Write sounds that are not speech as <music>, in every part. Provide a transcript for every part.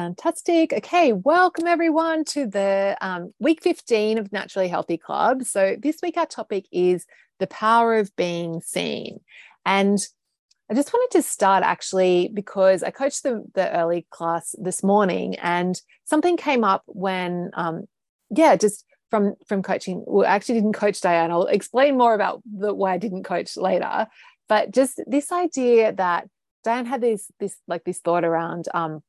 Fantastic. Okay, welcome everyone to the um, week 15 of Naturally Healthy Club. So, this week our topic is the power of being seen. And I just wanted to start actually because I coached the, the early class this morning and something came up when, um, yeah, just from from coaching. Well, I actually didn't coach Diane. I'll explain more about the, why I didn't coach later. But just this idea that Diane had this this like this thought around um,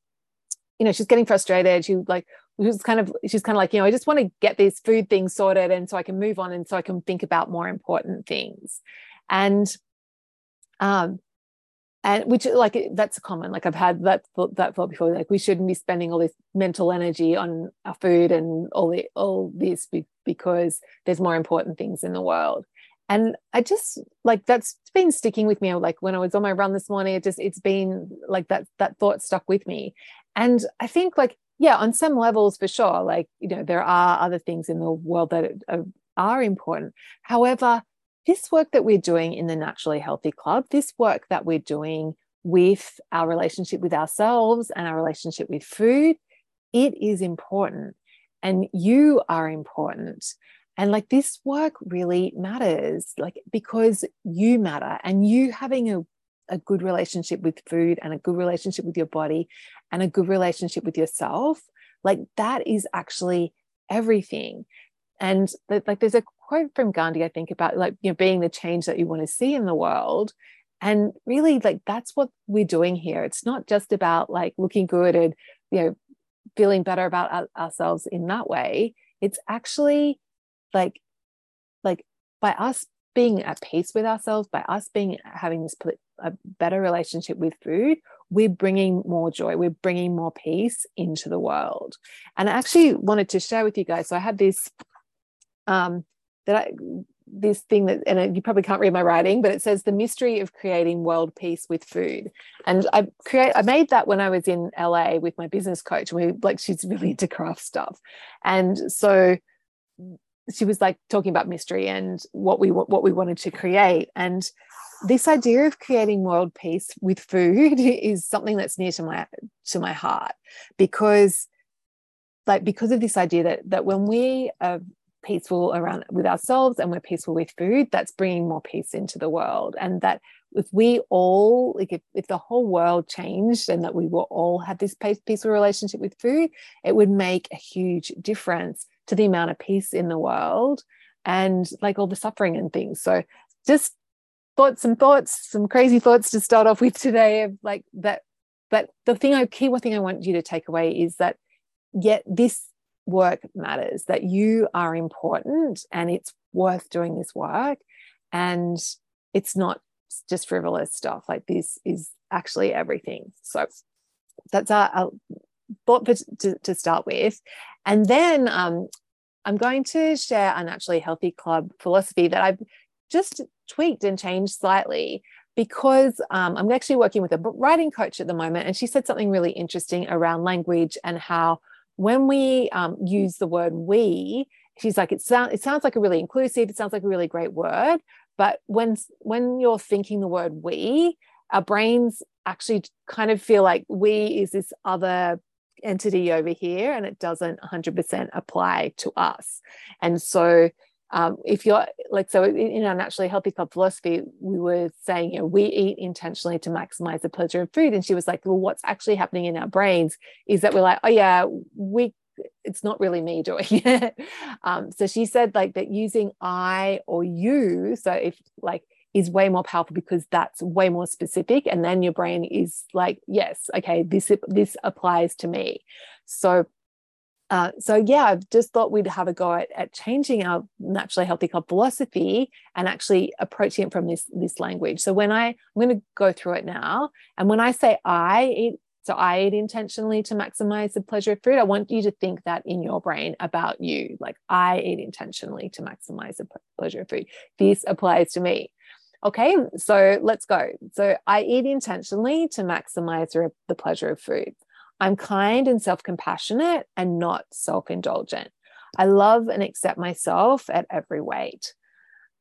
you know, she's getting frustrated. She like was kind of she's kind of like, you know, I just want to get these food things sorted and so I can move on and so I can think about more important things. And um and which like that's common like i've had that thought that thought before like we shouldn't be spending all this mental energy on our food and all the all this because there's more important things in the world and i just like that's been sticking with me like when i was on my run this morning it just it's been like that that thought stuck with me and i think like yeah on some levels for sure like you know there are other things in the world that are, important. However this work that we're doing in the naturally healthy club this work that we're doing with our relationship with ourselves and our relationship with food it is important. And you are important. And like this work really matters, like because you matter. And you having a, a good relationship with food and a good relationship with your body and a good relationship with yourself, like that is actually everything. And like there's a quote from Gandhi, I think, about like, you know, being the change that you want to see in the world. And really, like that's what we're doing here. It's not just about like looking good and, you know, feeling better about our, ourselves in that way. It's actually like like by us being at peace with ourselves by us being having this a better relationship with food we're bringing more joy we're bringing more peace into the world. And i actually wanted to share with you guys so i had this um that i this thing that and you probably can't read my writing but it says the mystery of creating world peace with food. And i create i made that when i was in la with my business coach and we like she's really into craft stuff. And so she was like talking about mystery and what we what we wanted to create. And this idea of creating world peace with food <laughs> is something that's near to my to my heart because like because of this idea that that when we are peaceful around with ourselves and we're peaceful with food that's bringing more peace into the world and that if we all like if, if the whole world changed and that we were all had this peaceful relationship with food it would make a huge difference to the amount of peace in the world and like all the suffering and things. So just thought some thoughts, some crazy thoughts to start off with today of like that. But the thing I key one thing I want you to take away is that yet this work matters, that you are important and it's worth doing this work. And it's not just frivolous stuff. Like this is actually everything. So that's our, our thought to, to start with. And then um, I'm going to share a naturally healthy club philosophy that I've just tweaked and changed slightly because um, I'm actually working with a writing coach at the moment, and she said something really interesting around language and how when we um, use the word we, she's like it sounds it sounds like a really inclusive, it sounds like a really great word, but when when you're thinking the word we, our brains actually kind of feel like we is this other entity over here and it doesn't 100% apply to us. And so, um, if you're like, so in our naturally healthy club philosophy, we were saying, you know, we eat intentionally to maximize the pleasure of food. And she was like, well, what's actually happening in our brains is that we're like, oh, yeah, we, it's not really me doing <laughs> it. um, so she said, like, that using I or you, so if like, is way more powerful because that's way more specific and then your brain is like yes okay this this applies to me so uh, so yeah i've just thought we'd have a go at, at changing our naturally healthy club philosophy and actually approaching it from this this language so when i i'm going to go through it now and when i say i eat so I eat intentionally to maximize the pleasure of food. I want you to think that in your brain about you. Like I eat intentionally to maximize the pleasure of food. This applies to me. Okay, so let's go. So I eat intentionally to maximize the pleasure of food. I'm kind and self compassionate and not self indulgent. I love and accept myself at every weight.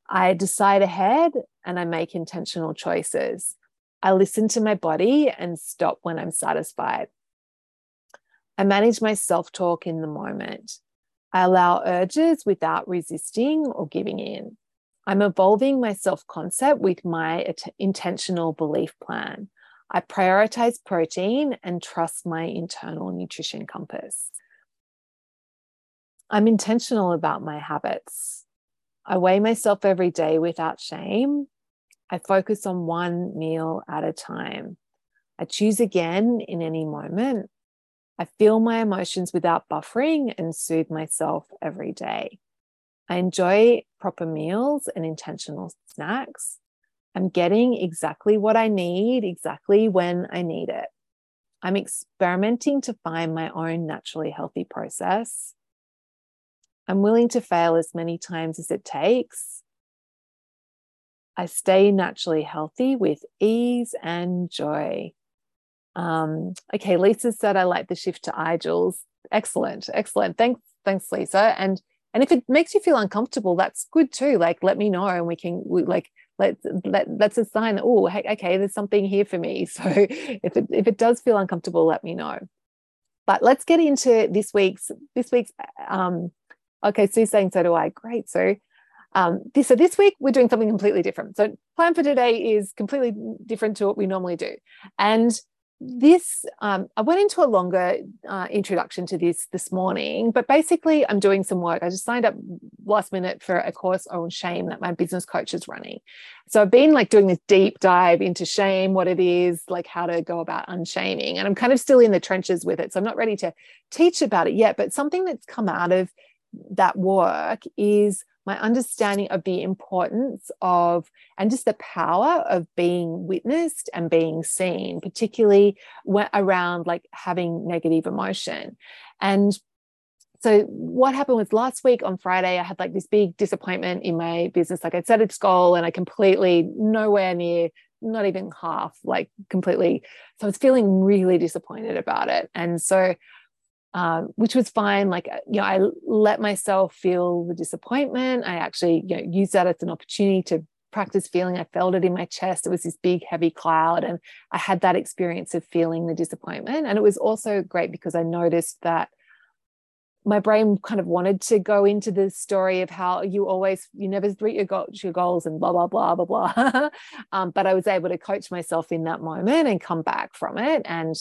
I decide ahead and I make intentional choices. I listen to my body and stop when I'm satisfied. I manage my self talk in the moment. I allow urges without resisting or giving in. I'm evolving my self concept with my intentional belief plan. I prioritize protein and trust my internal nutrition compass. I'm intentional about my habits. I weigh myself every day without shame. I focus on one meal at a time. I choose again in any moment. I feel my emotions without buffering and soothe myself every day. I enjoy proper meals and intentional snacks. I'm getting exactly what I need, exactly when I need it. I'm experimenting to find my own naturally healthy process. I'm willing to fail as many times as it takes. I stay naturally healthy with ease and joy. Um, okay, Lisa said I like the shift to iJules. Excellent, excellent. Thanks, thanks, Lisa. And and if it makes you feel uncomfortable, that's good too. Like let me know, and we can we, like let let that's a sign that oh hey, okay, there's something here for me. <laughs> So if it if it does feel uncomfortable, let me know. But let's get into this week's this week's um okay, Sue's saying so do I. Great. So um, this, so this week we're doing something completely different. So plan for today is completely different to what we normally do. And this um, i went into a longer uh, introduction to this this morning but basically i'm doing some work. I just signed up last minute for a course on shame that my business coach is running. So i've been like doing this deep dive into shame what it is like how to go about unshaming and i'm kind of still in the trenches with it so i'm not ready to teach about it yet but something that's come out of that work is my understanding of the importance of and just the power of being witnessed and being seen, particularly around like having negative emotion. And so what happened was last week on Friday, I had like this big disappointment in my business. Like I'd set its goal and I completely nowhere near, not even half, like completely. So I was feeling really disappointed about it. And so um, which was fine. Like, uh, you know, I let myself feel the disappointment. I actually, you know, used that as an opportunity to practice feeling. I felt it in my chest. It was this big, heavy cloud. And I had that experience of feeling the disappointment. And it was also great because I noticed that my brain kind of wanted to go into the story of how you always you never reach your, go- your goals and blah blah blah blah blah <laughs> um, but i was able to coach myself in that moment and come back from it and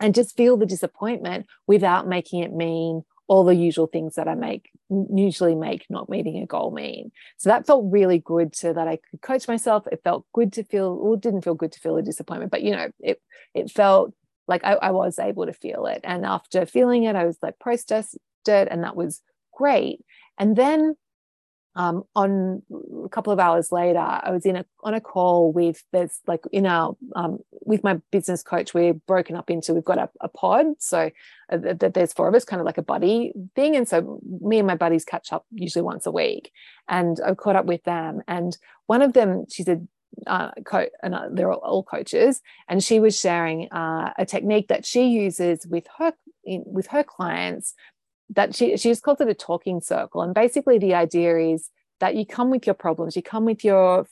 and just feel the disappointment without making it mean all the usual things that I make usually make not meeting a goal mean. So that felt really good to that I could coach myself. It felt good to feel, or didn't feel good to feel a disappointment, but you know, it it felt like I, I was able to feel it. And after feeling it, I was like processed it, and that was great. And then um, on a couple of hours later, I was in a on a call with there's like in our um, with my business coach. We're broken up into we've got a, a pod, so uh, that there's four of us, kind of like a buddy thing. And so me and my buddies catch up usually once a week, and I caught up with them. And one of them, she's a uh, coach, and uh, they're all, all, coaches, and she was sharing uh, a technique that she uses with her in, with her clients that she she just calls it a talking circle. And basically, the idea is that you come with your problems, you come with your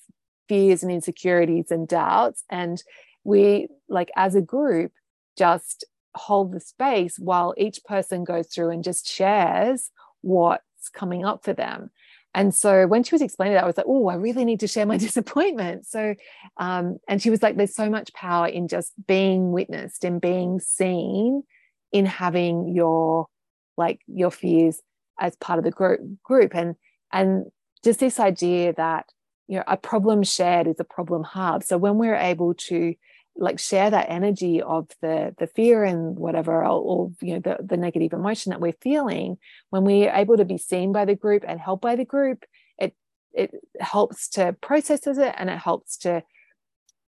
fears and insecurities and doubts, and we like as a group just hold the space while each person goes through and just shares what's coming up for them. And so when she was explaining that, I was like, oh, I really need to share my <laughs> disappointment. So, um, and she was like, there's so much power in just being witnessed and being seen in having your like your fears as part of the group group. And and just this idea that you know a problem shared is a problem halved. So when we're able to like share that energy of the the fear and whatever or, or, you know the, the negative emotion that we're feeling when we're able to be seen by the group and helped by the group it it helps to process it and it helps to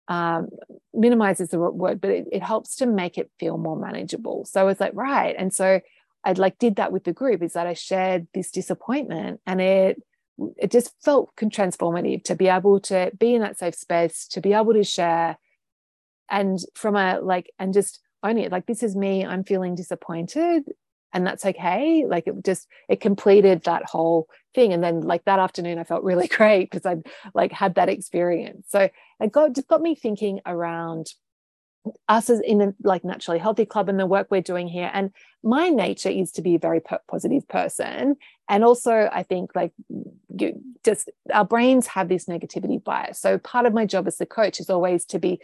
um, minimizes the word but it, it helps to make it feel more manageable. So it's like right. And so I like did that with the group is that I shared this disappointment and it it just felt transformative to be able to be in that safe space to be able to share and from a like and just own it. Like this is me i'm feeling disappointed and that's okay. Like it just it completed that whole thing. And then like that afternoon i felt really <laughs> great because i'd like had that experience. So it got just got me thinking around us as in the like naturally healthy club and the work we're doing here. And my nature is to be a very positive person. And also i think like you just our brains have this negativity bias. So part of my job as a coach is always to be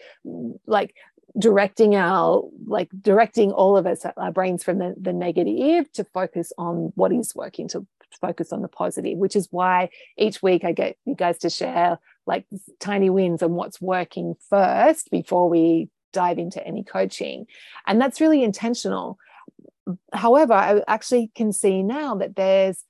like directing our like directing all of us our brains from the, the negative to focus on what is working to focus on the positive which is why each week i get you guys to share like tiny wins and what's working first before we dive into any coaching and that's really intentional however i actually can see now that there's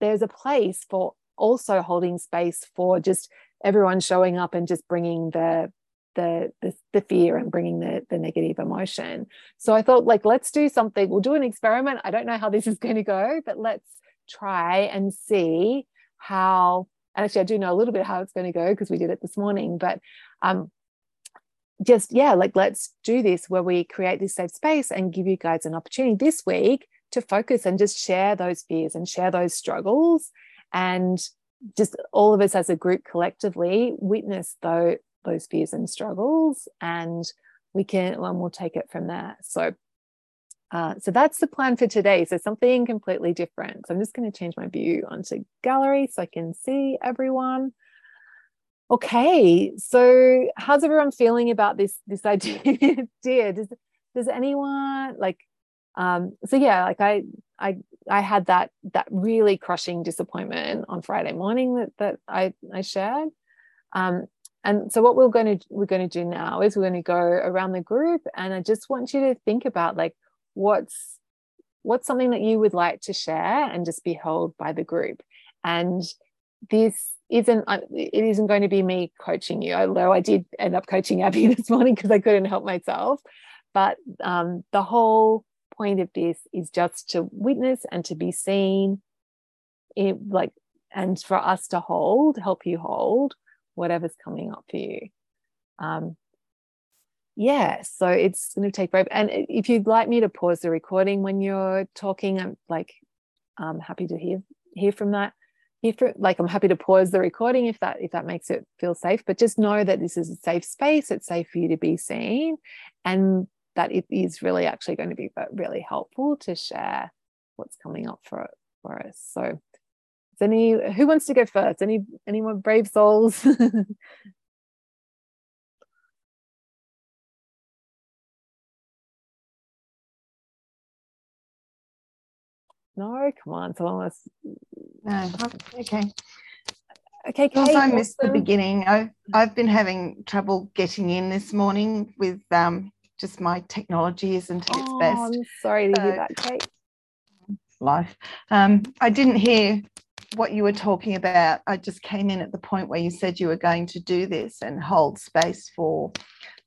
there's a place for also holding space for just everyone showing up and just bringing the the, the, the fear and bringing the, the negative emotion. So I thought, like, let's do something. We'll do an experiment. I don't know how this is going to go, but let's try and see how. And actually, I do know a little bit how it's going to go because we did it this morning. But um, just yeah, like let's do this where we create this safe space and give you guys an opportunity this week to focus and just share those fears and share those struggles. And just all of us as a group collectively witness though those fears and struggles and we can and we'll take it from there. So uh, so that's the plan for today. So something completely different. So i'm just going to change my view onto gallery so i can see everyone okay so how's everyone feeling about this this <laughs> idea does does anyone like um so yeah like i i i had that that really crushing disappointment on friday morning that that i i shared um and so what we're going to we're going to do now is we're going to go around the group and I just want you to think about like what's what's something that you would like to share and just be held by the group. And this isn't it isn't going to be me coaching you, although I did end up coaching Abby <laughs> this morning because I couldn't help myself. But um, the whole point of this is just to witness and to be seen, it, like, and for us to hold, help you hold whatever's coming up for you. Um, yeah, so it's going to take brave. And if you'd like me to pause the recording when you're talking, I'm like, I'm happy to hear hear from that. Hear for, like I'm happy to pause the recording if that if that makes it feel safe. But just know that this is a safe space. It's safe for you to be seen, and that it is really actually going to be really helpful to share what's coming up for for us. So any who wants to go first? Any any more brave souls? <laughs> no, come on, someone wants. No, okay. Okay, Kate, I missed the beginning. I've I've been having trouble getting in this morning with um just my technology isn't at its oh, best. I'm sorry to so, hear that, Kate. Life. Um, I didn't hear what you were talking about, I just came in at the point where you said you were going to do this and hold space for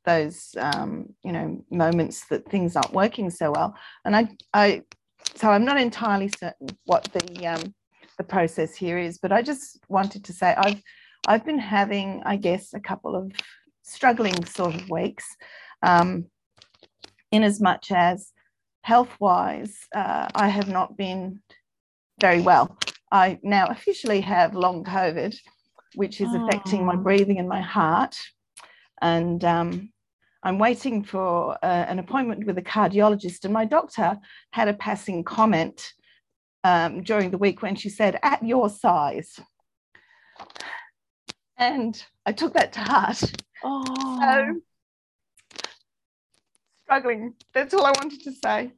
those, um, you know, moments that things aren't working so well. And I, I, so I'm not entirely certain what the um, the process here is, but I just wanted to say I've I've been having, I guess, a couple of struggling sort of weeks, um, in as much as health wise, uh, I have not been very well. I now officially have long COVID, which is oh. affecting my breathing and my heart. And um, I'm waiting for uh, an appointment with a cardiologist. And my doctor had a passing comment um, during the week when she said, at your size. And I took that to heart. Oh. So, struggling. That's all I wanted to say.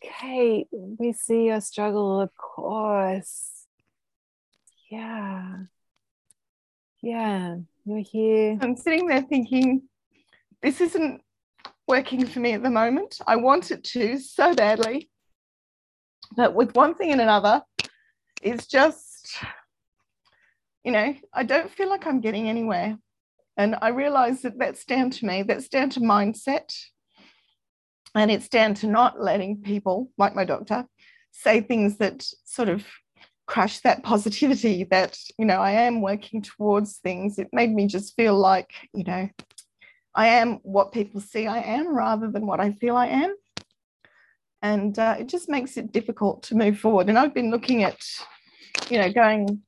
Kate, we see your struggle, of course yeah yeah you're here i'm sitting there thinking this isn't working for me at the moment. I want it to so badly. But with one thing and another it's just you know i don't feel like i'm getting anywhere. And i realize that that's down to me that's down to mindset. And it's down to not letting people like my doctor say things that sort of crush that positivity that you know i am working towards things. It made me just feel like you know i am what people see i am rather than what i feel i am and uh, it just makes it difficult to move forward and i've been looking at you know going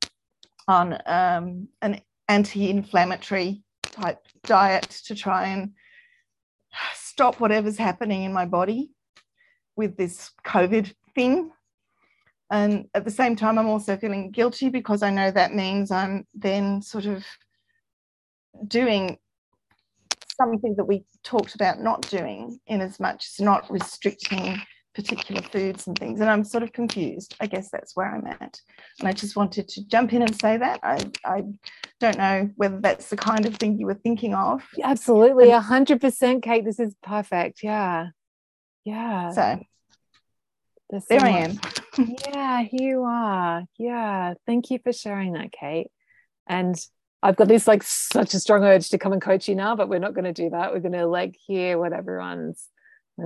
on um, an anti-inflammatory type diet to try and stop whatever's happening in my body with this COVID thing. And at the same time, I'm also feeling guilty because I know that means I'm then sort of doing something that we talked about not doing in as much as not restricting particular foods and things. And I'm sort of confused. I guess that's where I'm at. And I just wanted to jump in and say that. I, I don't know whether that's the kind of thing you were thinking of. Absolutely. A hundred percent, Kate. This is perfect. Yeah. Yeah. So there I am. <laughs> yeah, here you are. Yeah. Thank you for sharing that, Kate. And I've got this like such a strong urge to come and coach you now, but we're not going to do that. We're going to like hear what everyone's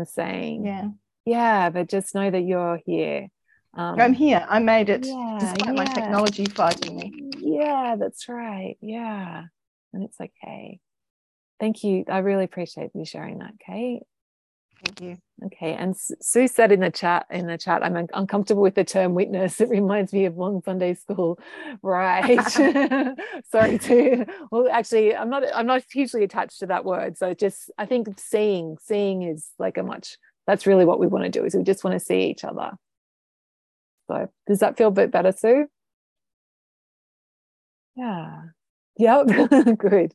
saying. Yeah. Yeah but just know that you're here. Um, i'm here. I made it yeah, despite yeah. my technology fighting me. Yeah that's right. Yeah and it's okay. Thank you. I really appreciate you sharing that kate thank you. Okay and sue said in the chat in the chat i'm uncomfortable with the term witness. It reminds me of long sunday school. <laughs> Right. <laughs> Sorry to well actually i'm not i'm not hugely attached to that word. So just i think seeing seeing is like a much that's really what we want to do is we just want to see each other. So does that feel a bit better sue? Yeah. Yep. <laughs> Good.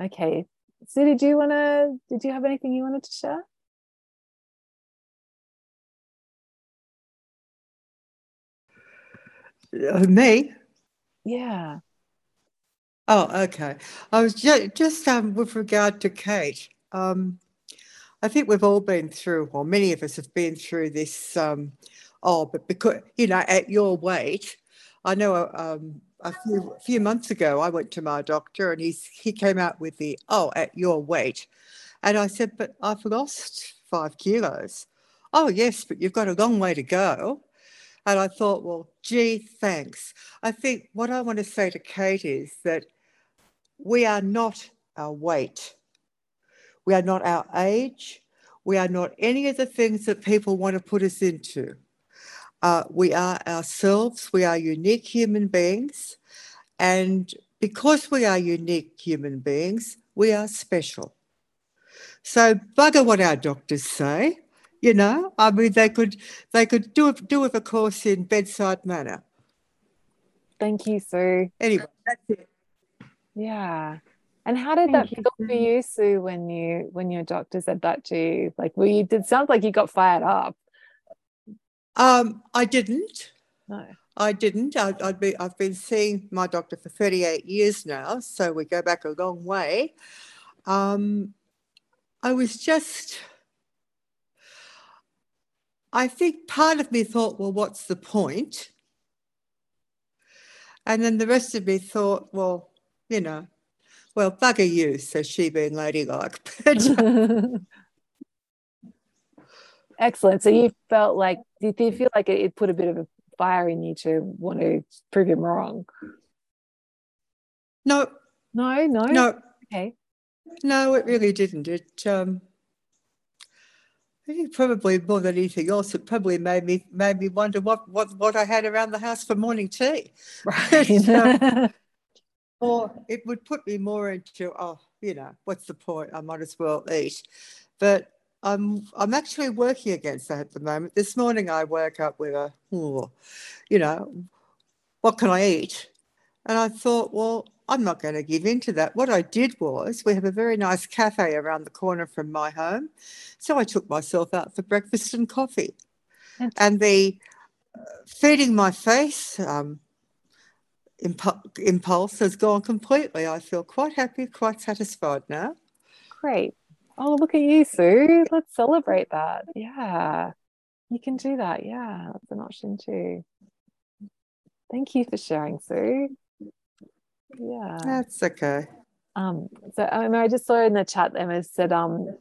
Okay sue did you want to did you have anything you wanted to share? Uh, me? Yeah. Oh okay. I was just, just um, with regard to kate um, I think we've all been through, or many of us have been through this. Um, oh, but because you know, at your weight, I know um, a few few months ago, I went to my doctor, and he's he came out with the oh, at your weight, and I said, but I've lost five kilos. Oh yes, but you've got a long way to go. And I thought, well, gee, thanks. I think what I want to say to Kate is that we are not our weight we are not our age. We are not any of the things that people want to put us into. Uh, we are ourselves. We are unique human beings. And because we are unique human beings, we are special. So bugger what our doctors say. You know, I mean, they could they could do do with a course in bedside manner. Thank you, Sue. Anyway, that's it. Yeah. And how did Thank that feel you. for you, Sue, when you when your doctor said that to you? Like, well, you? It sounds like you got fired up. Um, I didn't. No. I didn't. I, I'd be, I've been seeing my doctor for 38 years now, so we go back a long way. Um, I was just, I think part of me thought, well, what's the point? And then the rest of me thought, well, you know, well, bugger you, says she being ladylike. <laughs> Excellent. So you felt like, did you feel like it put a bit of a fire in you to want to prove him wrong? No. No, no. No. Okay. No, it really didn't. It um I think probably more than anything else, it probably made me made me wonder what what, what I had around the house for morning tea. Right. <laughs> um, <laughs> or it would put me more into, oh, you know, what's the point? I might as well eat. But I'm I'm actually working against that at the moment. This morning I woke up with a, oh, you know, what can I eat? And I thought, well, I'm not going to give in to that. What I did was, we have a very nice cafe around the corner from my home. So I took myself out for breakfast and coffee. And the uh, feeding my face, um, impulse has gone completely. I feel quite happy, quite satisfied now. Great. Oh, look at you, Sue. Let's celebrate that. Yeah, you can do that. Yeah, that's an option too. Thank you for sharing, Sue. Yeah, that's okay. Um, so I, mean, I just saw in the chat Emma said um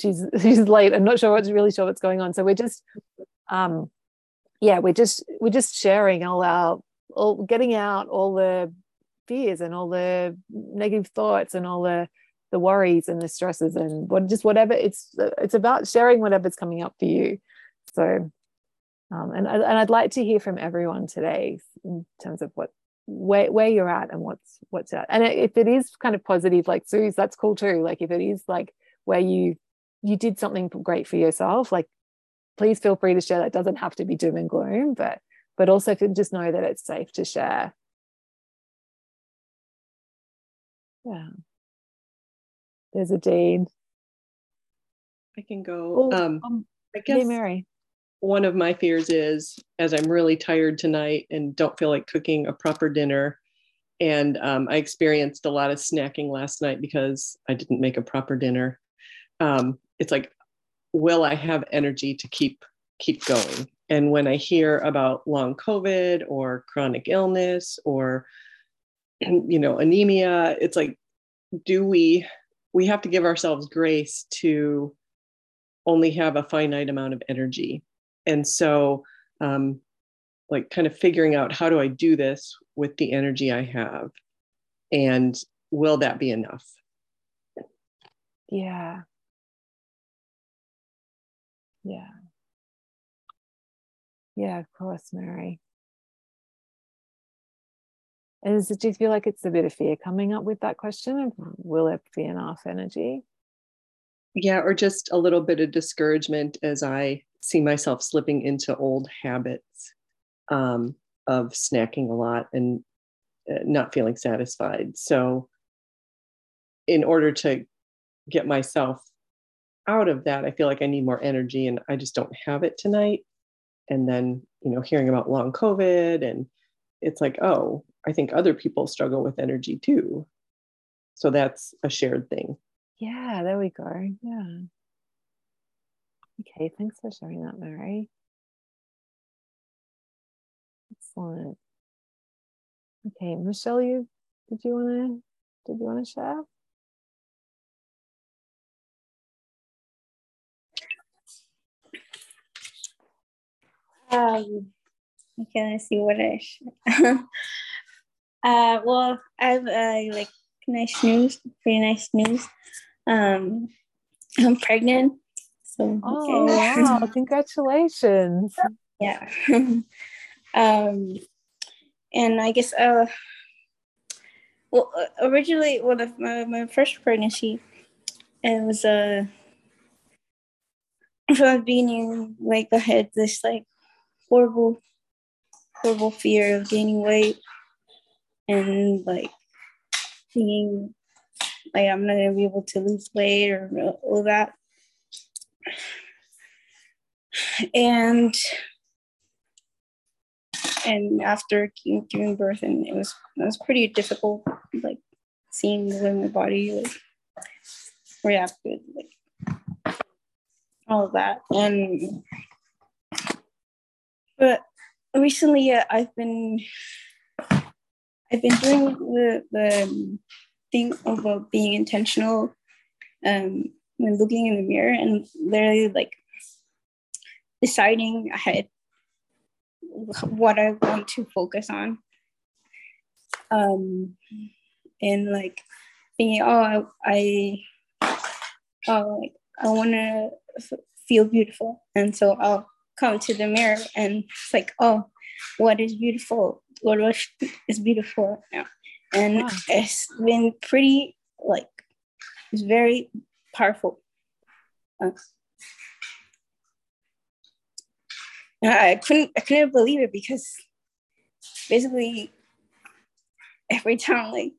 she's <laughs> she's late. I'm not sure what's really sure what's going on. So we're just um yeah, we're just we're just sharing all our all getting out all the fears and all the negative thoughts and all the the worries and the stresses and what just whatever it's it's about sharing whatever's coming up for you. So um, and, and I'd like to hear from everyone today in terms of what where, where you're at and what's what's at and if it is kind of positive like sue's that's cool too. Like if it is like where you you did something great for yourself like please feel free to share. That doesn't have to be doom and gloom but but also just know that it's safe to share. Yeah there's a dean i can go oh, um, um i guess mary one of my fears is as I'm really tired tonight and don't feel like cooking a proper dinner. And um, I experienced a lot of snacking last night because I didn't make a proper dinner. Um, it's like, will I have energy to keep keep going? And when I hear about long COVID or chronic illness or <clears throat> you know anemia, it's like, do we we have to give ourselves grace to only have a finite amount of energy. And so um, like kind of figuring out how do i do this with the energy i have? And will that be enough? Yeah. Yeah. Yeah of course mary is do you feel like it's a bit of fear coming up with that question of will it be enough energy yeah or just a little bit of discouragement as i see myself slipping into old habits um, of snacking a lot and uh, not feeling satisfied. So, in order to get myself out of that, I feel like I need more energy and I just don't have it tonight. And then, you know, hearing about long COVID, and it's like, oh, I think other people struggle with energy too. So that's a shared thing. Yeah, there we go. Yeah. Okay, thanks for sharing that, Mary. Excellent. Okay, Michelle, you did you want to did you want to share? Um, okay, let's see what I. <laughs> uh, well, I have uh, like nice news, pretty nice news. Um, I'm pregnant so oh wow, <laughs> congratulations. Yeah. <laughs> um and I guess uh well uh, originally well the, my, my first pregnancy it was uh from the beginning like I had this like horrible horrible fear of gaining weight and like being like I'm not gonna be able to lose weight or all that. And and after giving birth and it was it was pretty difficult like seeing the way my body like reacted like all of that. And but recently i've been i've been doing the the thing about being intentional um when looking in the mirror and literally like deciding ahead what I want to focus on. Um, and like thinking, oh, I, I oh, like I want to f- feel beautiful, and so I'll come to the mirror and it's like, oh, what is beautiful? What is beautiful now? And wow. it's been pretty like it's very powerful. Uh, I couldn't I couldn't believe it because basically every time like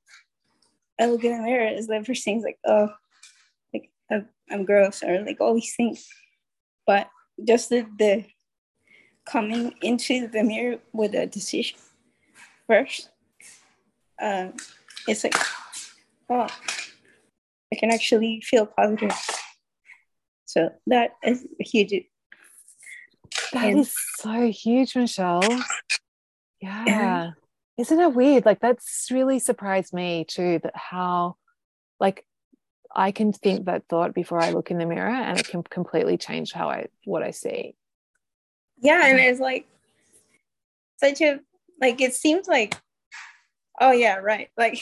I look in the mirror is the first thing's like oh like I'm gross or like all these things but just the, the coming into the mirror with a decision first uh, it's like oh I can actually feel positive so that is a huge that and, is so huge, Michelle. Yeah. Isn't it weird? Like that's really surprised me too, that how like I can think that thought before I look in the mirror and it can completely change how I what I see. Yeah, and it's like such a like it seems like oh yeah, right. Like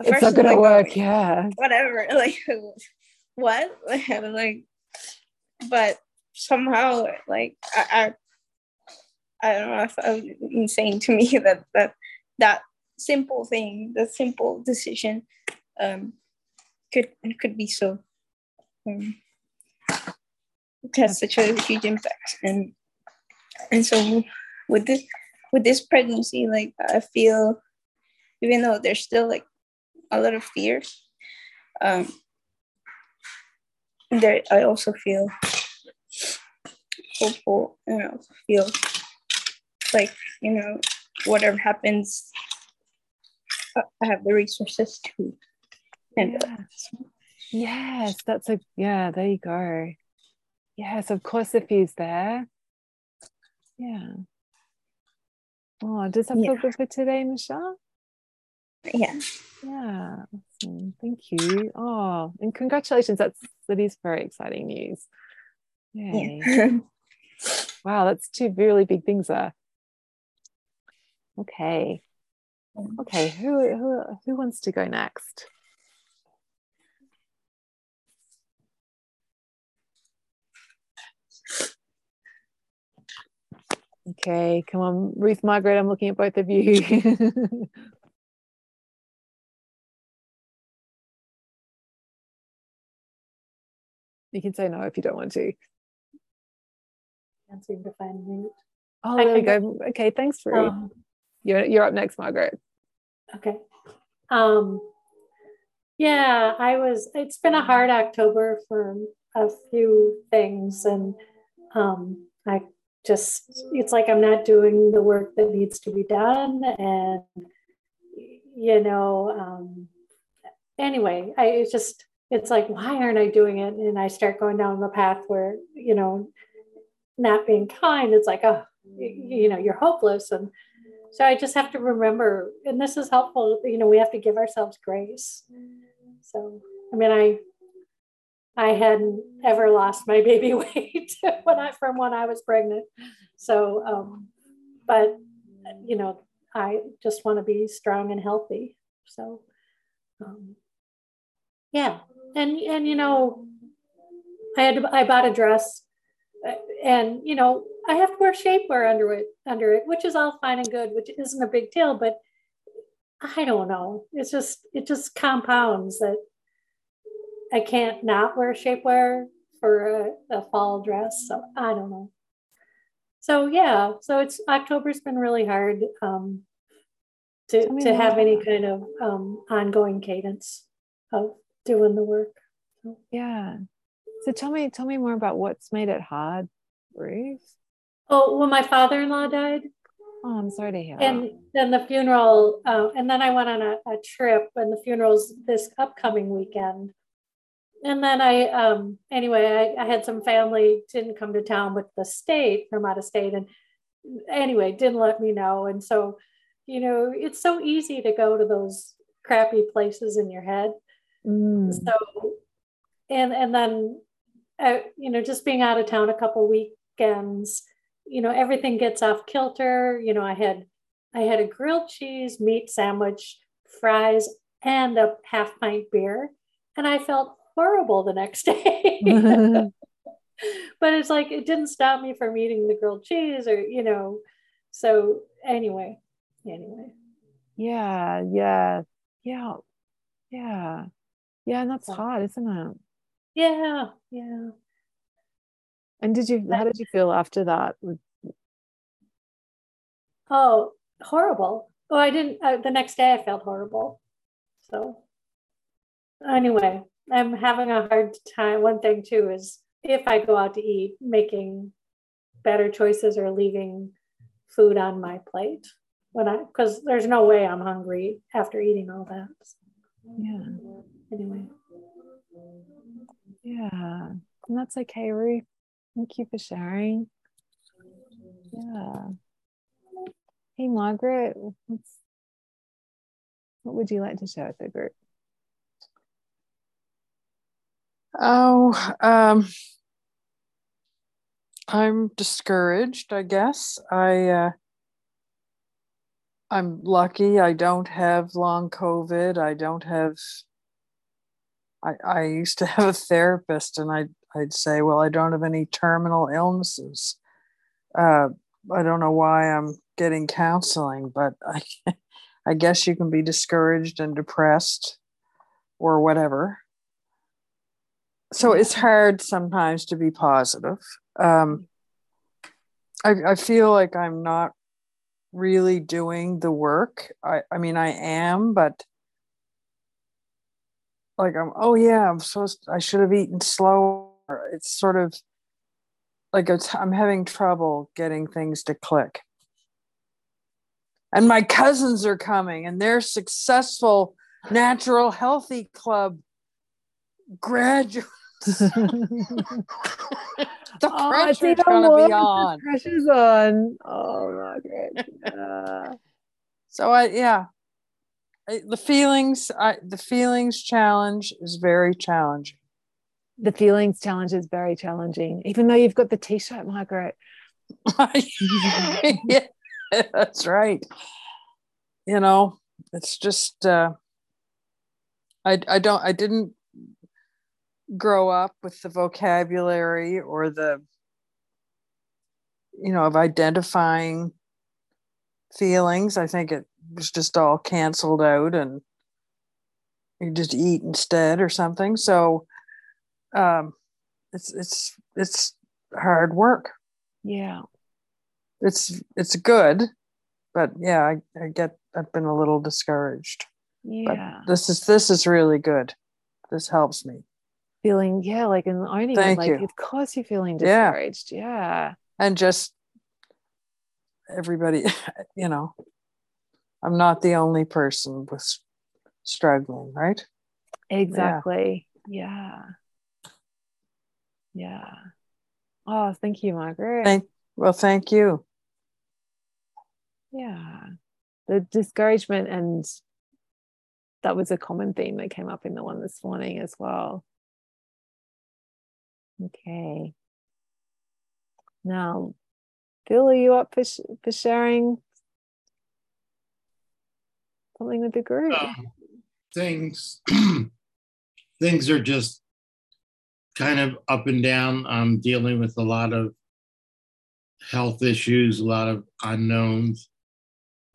it's not gonna like, work, yeah. Whatever. <laughs> Like what? <laughs> like but somehow like I, I I don't know if it was insane to me <laughs> that that that simple thing, the simple decision, um, could could be so um, it has such a huge impact, and and so with this with this pregnancy, like I feel, even though there's still like a lot of fear, um, there I also feel hopeful, and I also feel like you know whatever happens, I have the resources to handle yes. yes, that's a yeah. There you go. Yes, of course, if he's there. Yeah. Oh, does that yeah. feel good for today, Michelle? Yeah. Yeah. Awesome. Thank you. Oh, and congratulations. That's that is very exciting news. Yay. Yeah. <laughs> wow, that's two really big things there. Okay. Mm. Okay, who who who wants to go next? Okay, come on, Ruth Margaret, I'm looking at both of you. <laughs> you can say no if you don't want to. Can't seem to find mute. Oh, there we go. Okay, thanks, Ruth. Um, you're you're up next, Margaret. Okay. Um, yeah, I was. It's been a hard October for a few things, and um, I just it's like I'm not doing the work that needs to be done, and you know, um, anyway, I it's just it's like why aren't I doing it? And I start going down the path where you know, not being kind. It's like oh, you know, you're hopeless, and so I just have to remember, and this is helpful. You know, we have to give ourselves grace. So I mean, I I hadn't ever lost my baby <laughs> weight when I from when I was pregnant. So, um, but you know, I just want to be strong and healthy. So, um, yeah, and and you know, I had to, I bought a dress, uh, and you know, I have to wear shapewear under it under it, which is all fine and good, which isn't a big deal, but I don't know. It's just it just compounds that I can't not wear shapewear for a, a fall dress. So I don't know. So yeah, so it's October's been really hard um, to to have any kind of um, ongoing cadence of doing the work. Yeah. So tell me, tell me more about what's made it hard, Ruth. Oh, when my father-in-law died. Oh, I'm sorry to hear. And then the funeral, uh, and then I went on a, a trip, and the funeral's this upcoming weekend and then I, um, anyway, I, I, had some family didn't come to town with the state from out of state, and anyway, didn't let me know. And so, you know, it's so easy to go to those crappy places in your head. Mm. So, and and then, uh, you know, just being out of town a couple weekends, you know, everything gets off kilter. You know, I had I had a grilled cheese meat sandwich, fries, and a half pint beer, and I felt horrible the next day. <laughs> <laughs> but it's like it didn't stop me from eating the grilled cheese or you know. So anyway, anyway. Yeah, yeah, yeah, yeah, yeah, and that's hard, isn't it? Yeah, yeah. And did you? How did you feel after that? Oh, horrible. Oh, I didn't. Uh, the next day, I felt horrible. So, anyway, I'm having a hard time. One thing too is if I go out to eat, making better choices or leaving food on my plate when I because there's no way I'm hungry after eating all that. Yeah. Anyway. Yeah. And that's okay, Ruth. Thank you for sharing. Yeah. Hey, Margaret, what would you like to share with the group? Oh, um, I'm discouraged, I guess. I uh, I'm lucky I don't have long COVID. I don't have I, I used to <laughs> have a therapist and I'd I'd say, well, I don't have any terminal illnesses. Uh, I don't know why I'm getting counseling, but I <laughs> I guess you can be discouraged and depressed or whatever. So it's hard sometimes to be positive. Um, I, I feel like I'm not really doing the work. I, I mean, I am, but like I'm, oh yeah, I'm supposed, I should have eaten slower. It's sort of like it's, I'm having trouble getting things to click. And my cousins are coming and they're successful natural healthy club graduates. <laughs> <laughs> the Oh, pressure's gonna be The on. <laughs> pressure's on. Oh, Margaret. Yeah. So I yeah. I- The feelings I the feelings challenge is very challenging. the feelings challenge is very challenging, even though you've got the t-shirt, Margaret. yeah, that's right. You know, it's just uh I I don't I didn't grow up with the vocabulary or the you know of identifying feelings. I think it was just all canceled out and you just eat instead or something. So um it's it's it's hard work Yeah. it's it's good but yeah I, I get i've been a little discouraged Yeah. but this is this is really good this helps me feeling, yeah, like and owning Thank it. Like, you. of course you're feeling discouraged. Yeah. and just everybody <laughs> you know i'm not the only person with struggling right Exactly. Yeah. Yeah. Oh, thank you, Margaret. thank well thank you yeah. The discouragement and that was a common theme that came up in the one this morning as well. Okay. Now, Phil, are you up for, for sharing something with the group? um, things <clears throat> things are just kind of up and down. I'm dealing with a lot of health issues, a lot of unknowns,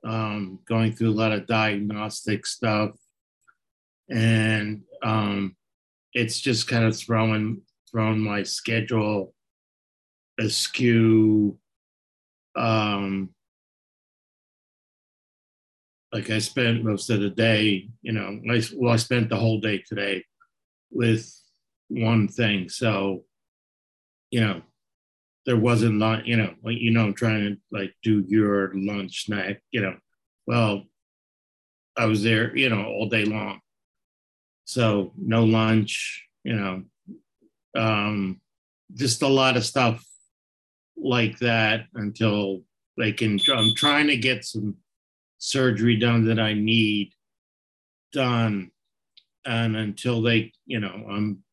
um, going through a lot of diagnostic stuff, and um, it's just kind of throwing throwing my schedule askew. Um, like I spent most of the day, you know, I, well, I spent the whole day today with one thing. So, you know, there wasn't lunch, you know, like, you know, I'm trying to like do your lunch snack, you know, well, I was there, you know, all day long. So no lunch, you know, um, just a lot of stuff like that until they can, I'm trying to get some surgery done that I need done. And until they, you know, I'm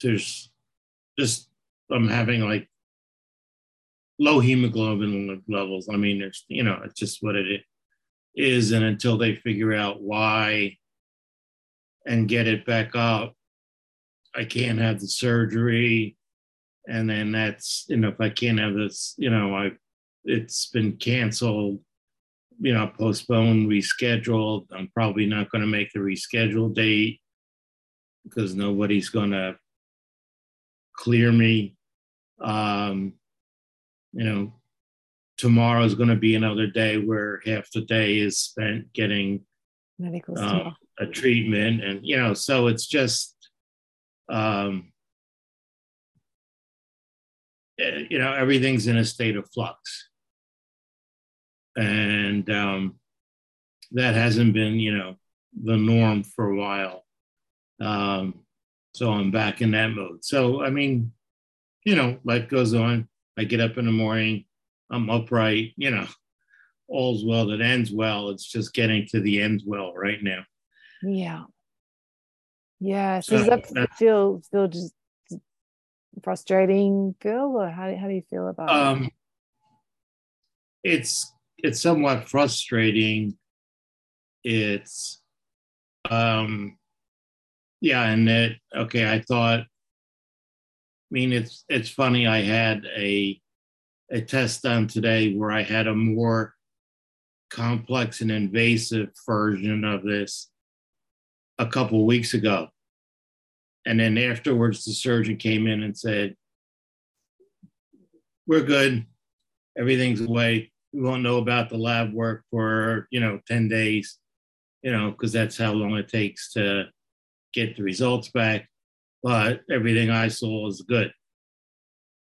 there's just I'm having like low hemoglobin levels. I mean, it's you know, it's just what it is. And until they figure out why and get it back up, I can't have the surgery. And then that's, you know, if I can't have this, you know, I it's been canceled you know, postponed, rescheduled. I'm probably not going to make the rescheduled date because nobody's going to clear me. Um, you know, tomorrow is going to be another day where half the day is spent getting Medical uh, a treatment, and you know, so it's just, um, eh, you know, everything's in a state of flux and um, that hasn't been, you know, the norm for a while. Um, so I'm back in that mode. So I mean, you know, life goes on. I get up in the morning, I'm upright. You know, all's well that ends well. It's just getting to the ends well right now. Yeah. Yeah. So does that that- feel feel just frustrating, Phil, or how, how do you feel about it? Um, it's it's somewhat frustrating. It's um, yeah, and it okay. I thought. I mean, it's it's funny. I had a a test done today where I had a more complex and invasive version of this a couple weeks ago. And then afterwards, the surgeon came in and said, We're good. Everything's away. We won't know about the lab work for, you know, 10 days, you know, because that's how long it takes to get the results back. But everything I saw was good.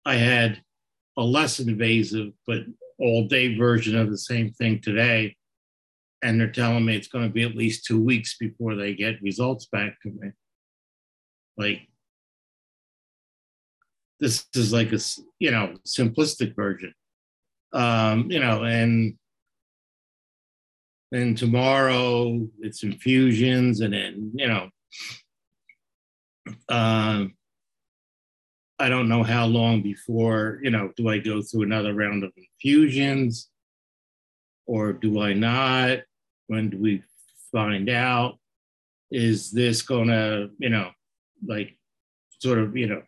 I had a less invasive, but all day version of the same thing today. And they're telling me it's going to be at least two weeks before they get results back to me. Like, this is like a, you know, simplistic version. Um, you know, and then tomorrow it's infusions and then, you know, um, I don't know how long before, you know, do I go through another round of infusions or do I not? When do we find out? Is this gonna, you know, like sort of, you know,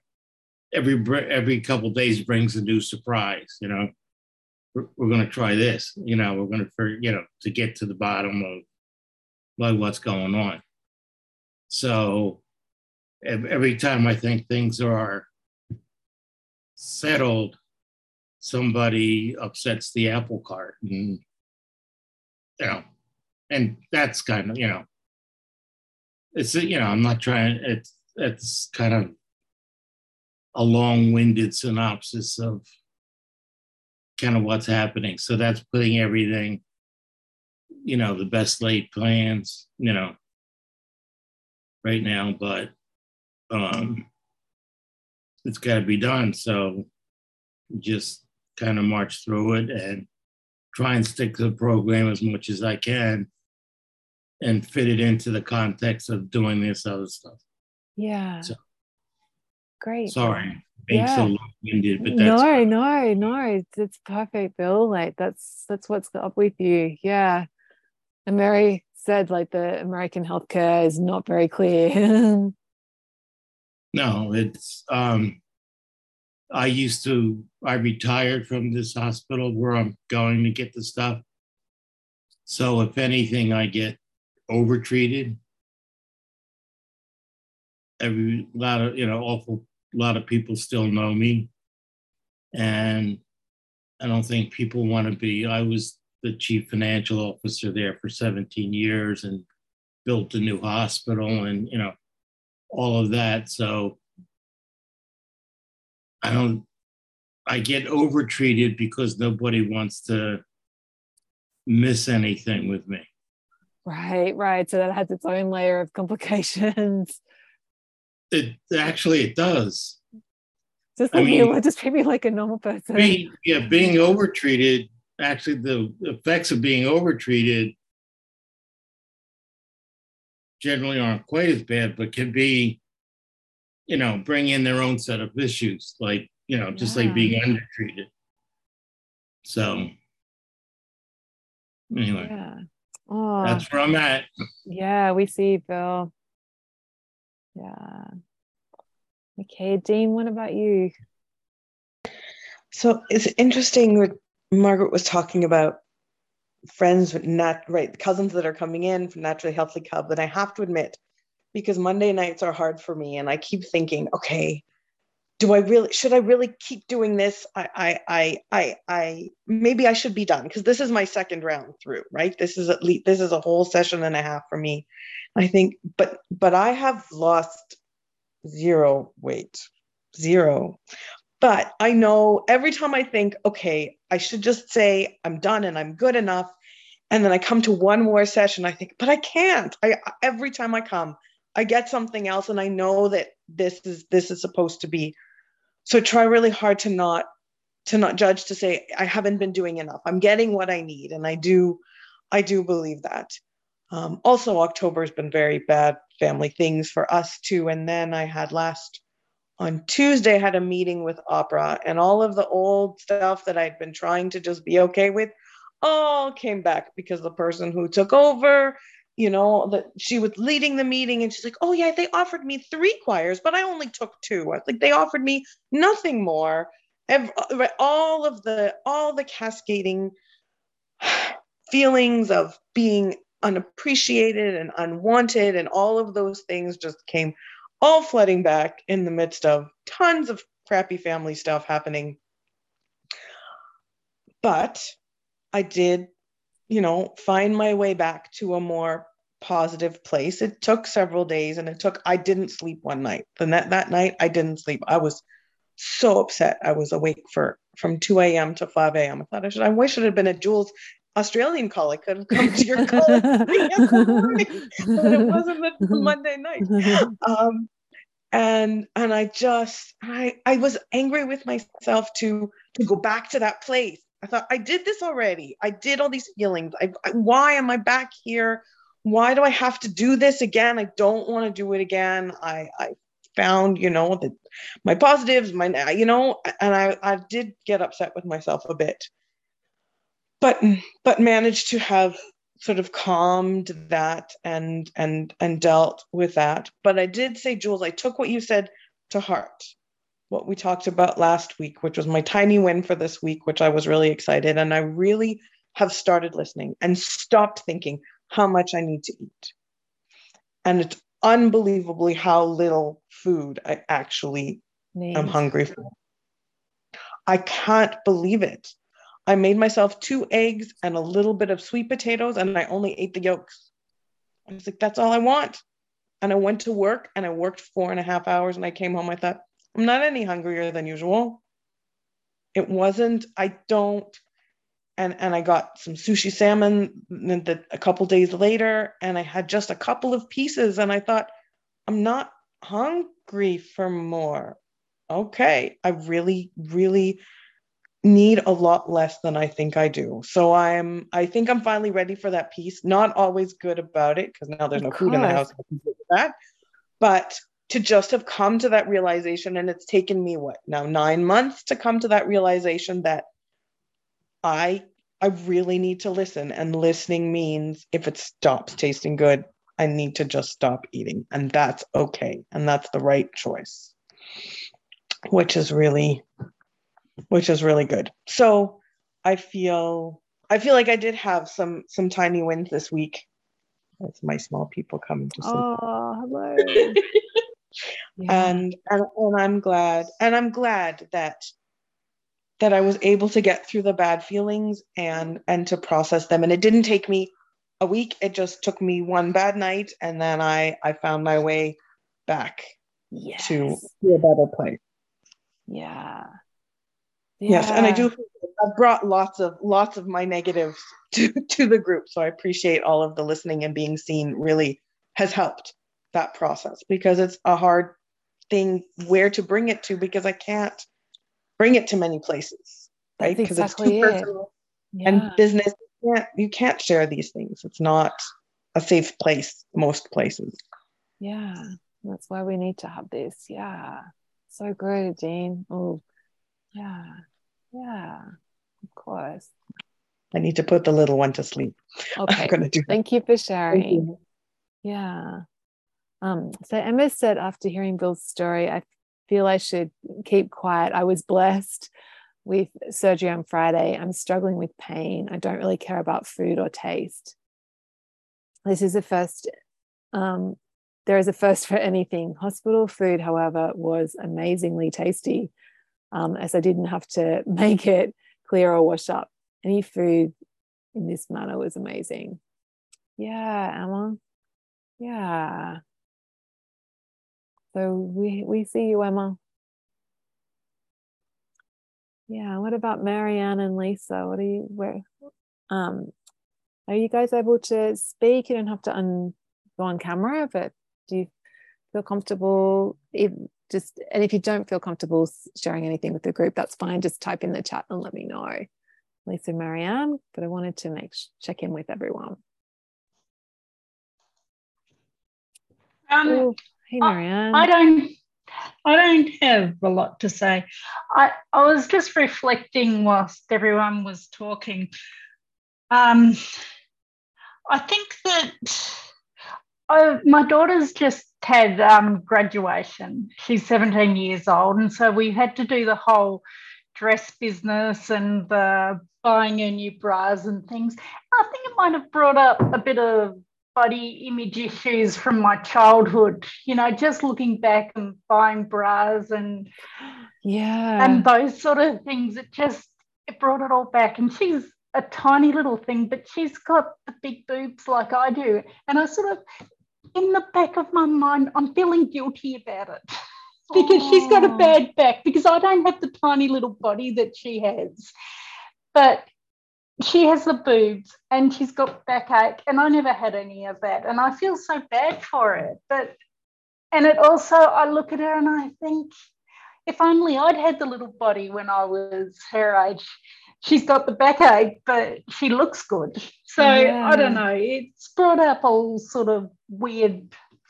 every every couple days brings a new surprise, you know. We're, we're gonna try this, you know, we're gonna, for, you know, to get to the bottom of like what's going on. So every time I think things are settled, somebody upsets the apple cart, and you know, and that's kind of you know, it's you know, I'm not trying. It's it's kind of a long-winded synopsis of kind of what's happening. So that's putting everything, you know, the best laid plans, you know, right now, but um it's got to be done. So just kind of march through it and try and stick to the program as much as I can and fit it into the context of doing this other stuff. Yeah. So, Great. Sorry, being yeah. so long-winded, but no, fine. no, no, it's perfect, Bill. Like that's that's what's up with you. Yeah. And Mary said like the American healthcare is not very clear. <laughs> No, it's um I used to I retired from this hospital where I'm going to get the stuff. So if anything, I get overtreated. Every lot of you know, awful lot of people still know me. And I don't think people want to be. I was the chief financial officer there for 17 years and built a new hospital and you know all of that. So I don't, I get overtreated because nobody wants to miss anything with me. Right, right. So that has its own layer of complications. It actually it does. Just like I mean, you, just treat me like a normal person. Being, yeah, being overtreated. Actually, the effects of being overtreated generally aren't quite as bad, but can be, you know, bring in their own set of issues, like, you know, just yeah. like being undertreated. So, anyway, yeah. oh, that's where I'm at. Yeah, we see, Bill. Yeah. Okay, Dean, what about you? So it's interesting what Margaret was talking about friends with nat right cousins that are coming in from naturally healthy cub that i have to admit because monday nights are hard for me and i keep thinking okay do i really should i really keep doing this i i i i, I maybe i should be done because this is my second round through right this is at least this is a whole session and a half for me i think but but i have lost zero weight zero but I know every time I think, okay, I should just say I'm done and I'm good enough. And then I come to one more session, I think, but I can't. I every time I come, I get something else and I know that this is this is supposed to be. So try really hard to not to not judge to say I haven't been doing enough. I'm getting what I need. And I do, I do believe that. Um, also, October has been very bad family things for us too. And then I had last on Tuesday had a meeting with Opera and all of the old stuff that I'd been trying to just be okay with all came back because the person who took over, you know, that she was leading the meeting and she's like, "Oh yeah, they offered me 3 choirs, but I only took 2." I was like they offered me nothing more. Every, uh, all of the all the cascading <sighs> feelings of being unappreciated and unwanted and all of those things just came all flooding back in the midst of tons of crappy family stuff happening but i did you know find my way back to a more positive place it took several days and it took i didn't sleep one night the that, that night i didn't sleep i was so upset i was awake for from 2 a.m to 5 a.m i thought i should i wish it had been a jules Australian call. I could have come to your <laughs> call in the morning, but it wasn't a Monday night. Um, and and I just I I was angry with myself to to go back to that place. I thought I did this already. I did all these feelings. I, I why am I back here? Why do I have to do this again? I don't want to do it again. I I found you know that my positives, my you know, and I I did get upset with myself a bit but but managed to have sort of calmed that and and and dealt with that but i did say jules i took what you said to heart what we talked about last week which was my tiny win for this week which i was really excited and i really have started listening and stopped thinking how much i need to eat and it's unbelievably how little food i actually am hungry for i can't believe it I made myself two eggs and a little bit of sweet potatoes, and I only ate the yolks. I was like, that's all I want. And I went to work and I worked four and a half hours and I came home. I thought, I'm not any hungrier than usual. It wasn't, I don't. And, and I got some sushi salmon the, a couple days later, and I had just a couple of pieces. And I thought, I'm not hungry for more. Okay. I really, really need a lot less than I think I do. So I'm I think I'm finally ready for that piece. Not always good about it because now there's no food in the house that. But to just have come to that realization and it's taken me what now 9 months to come to that realization that I I really need to listen and listening means if it stops tasting good, I need to just stop eating and that's okay and that's the right choice. Which is really which is really good. So I feel I feel like I did have some some tiny wins this week. That's my small people coming to sleep. Oh, hello. <laughs> yeah. and, and and I'm glad and I'm glad that that I was able to get through the bad feelings and and to process them. And it didn't take me a week. It just took me one bad night and then I I found my way back yes. to, to a better place. Yeah. Yes, and I do. I've brought lots of lots of my negatives <laughs> to to the group, so I appreciate all of the listening and being seen. Really has helped that process because it's a hard thing where to bring it to because I can't bring it to many places, right? Because exactly it's too personal yeah. and business. You can't, you can't share these things. It's not a safe place most places. Yeah, that's why we need to have this. Yeah, so good, Dean. Oh, yeah. Yeah, of course. I need to put the little one to sleep. <laughs> Okay. I'm gonna do Thank you for sharing. You. Yeah. Um, so Emma said after hearing Bill's story, I feel I should keep quiet. I was blessed with surgery on Friday. I'm struggling with pain. I don't really care about food or taste. This is a first. Um, there is a first for anything. Hospital food, however, was amazingly tasty um, as I didn't have to <laughs> make it clear or wash up. Any food in this manner was amazing. Yeah, Emma. Yeah. So we we see you, Emma. Yeah. What about Marianne and Lisa? What are you where? Um, are you guys able to speak? You don't have to un, go on camera, but do you feel comfortable if just and if you don't feel comfortable sharing anything with the group that's fine just type in the chat and let me know lisa marianne but i wanted to make check in with everyone um, Ooh, hey marianne I, I don't I don't have a lot to say. I, I was just reflecting whilst everyone was talking. Um, I think that Oh, my daughter's just had um, graduation. She's 17 years old. And so we had to do the whole dress business and the buying her new bras and things. I think it might have brought up a bit of body image issues from my childhood. You know, just looking back and buying bras and yeah and those sort of things. It just it brought it all back. And she's a tiny little thing, but she's got the big boobs like I do. And I sort of, in the back of my mind, I'm feeling guilty about it <laughs> because she's got a bad back because I don't have the tiny little body that she has. But she has the boobs and she's got backache, and I never had any of that. And I feel so bad for it. But, and it also, I look at her and I think, if only I'd had the little body when I was her age. She's got the backache, but she looks good. So Yeah. I don't know. It's brought up all sort of weird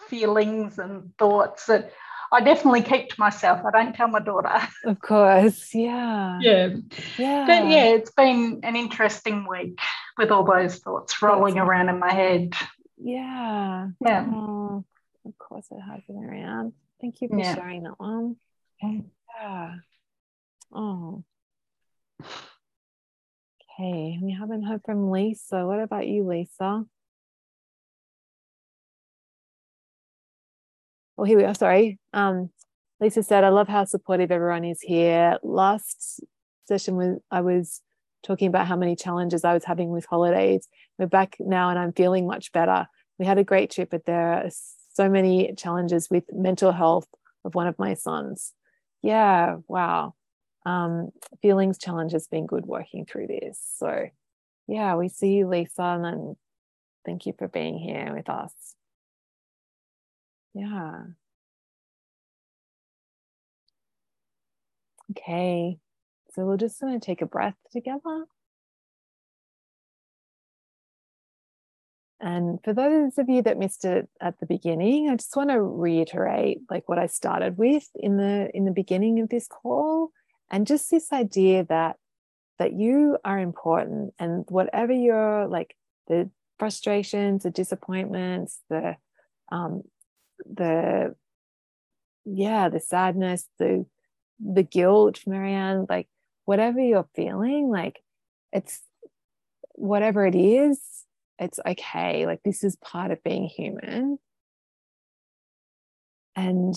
feelings and thoughts that I definitely keep to myself. I don't tell my daughter. <laughs> of course yeah Yeah. yeah But yeah, it's been an interesting week with all those thoughts rolling That's- around in my head. yeah Yeah. Oh, of course it has been around. Thank you for Yeah. sharing that one. Yeah. Oh. Okay, we haven't heard from Lisa. What about you, Lisa? Oh, here we are. Sorry. Um, Lisa said, I love how supportive everyone is here. Last session was I was talking about how many challenges I was having with holidays. We're back now and I'm feeling much better. We had a great trip, but there are so many challenges with mental health of one of my sons. Yeah, wow. Um, feelings challenge has been good working through this. So yeah, we see you, Lisa, and thank you for being here with us. Yeah. Okay. So we're just going to take a breath together. And for those of you that missed it at the beginning, I just want to reiterate like what I started with in the in the beginning of this call and just this idea that that you are important and whatever your like the frustrations, the disappointments, the um the yeah, the sadness, the the guilt, Marianne, like whatever you're feeling, like it's whatever it is, it's okay. Like this is part of being human. And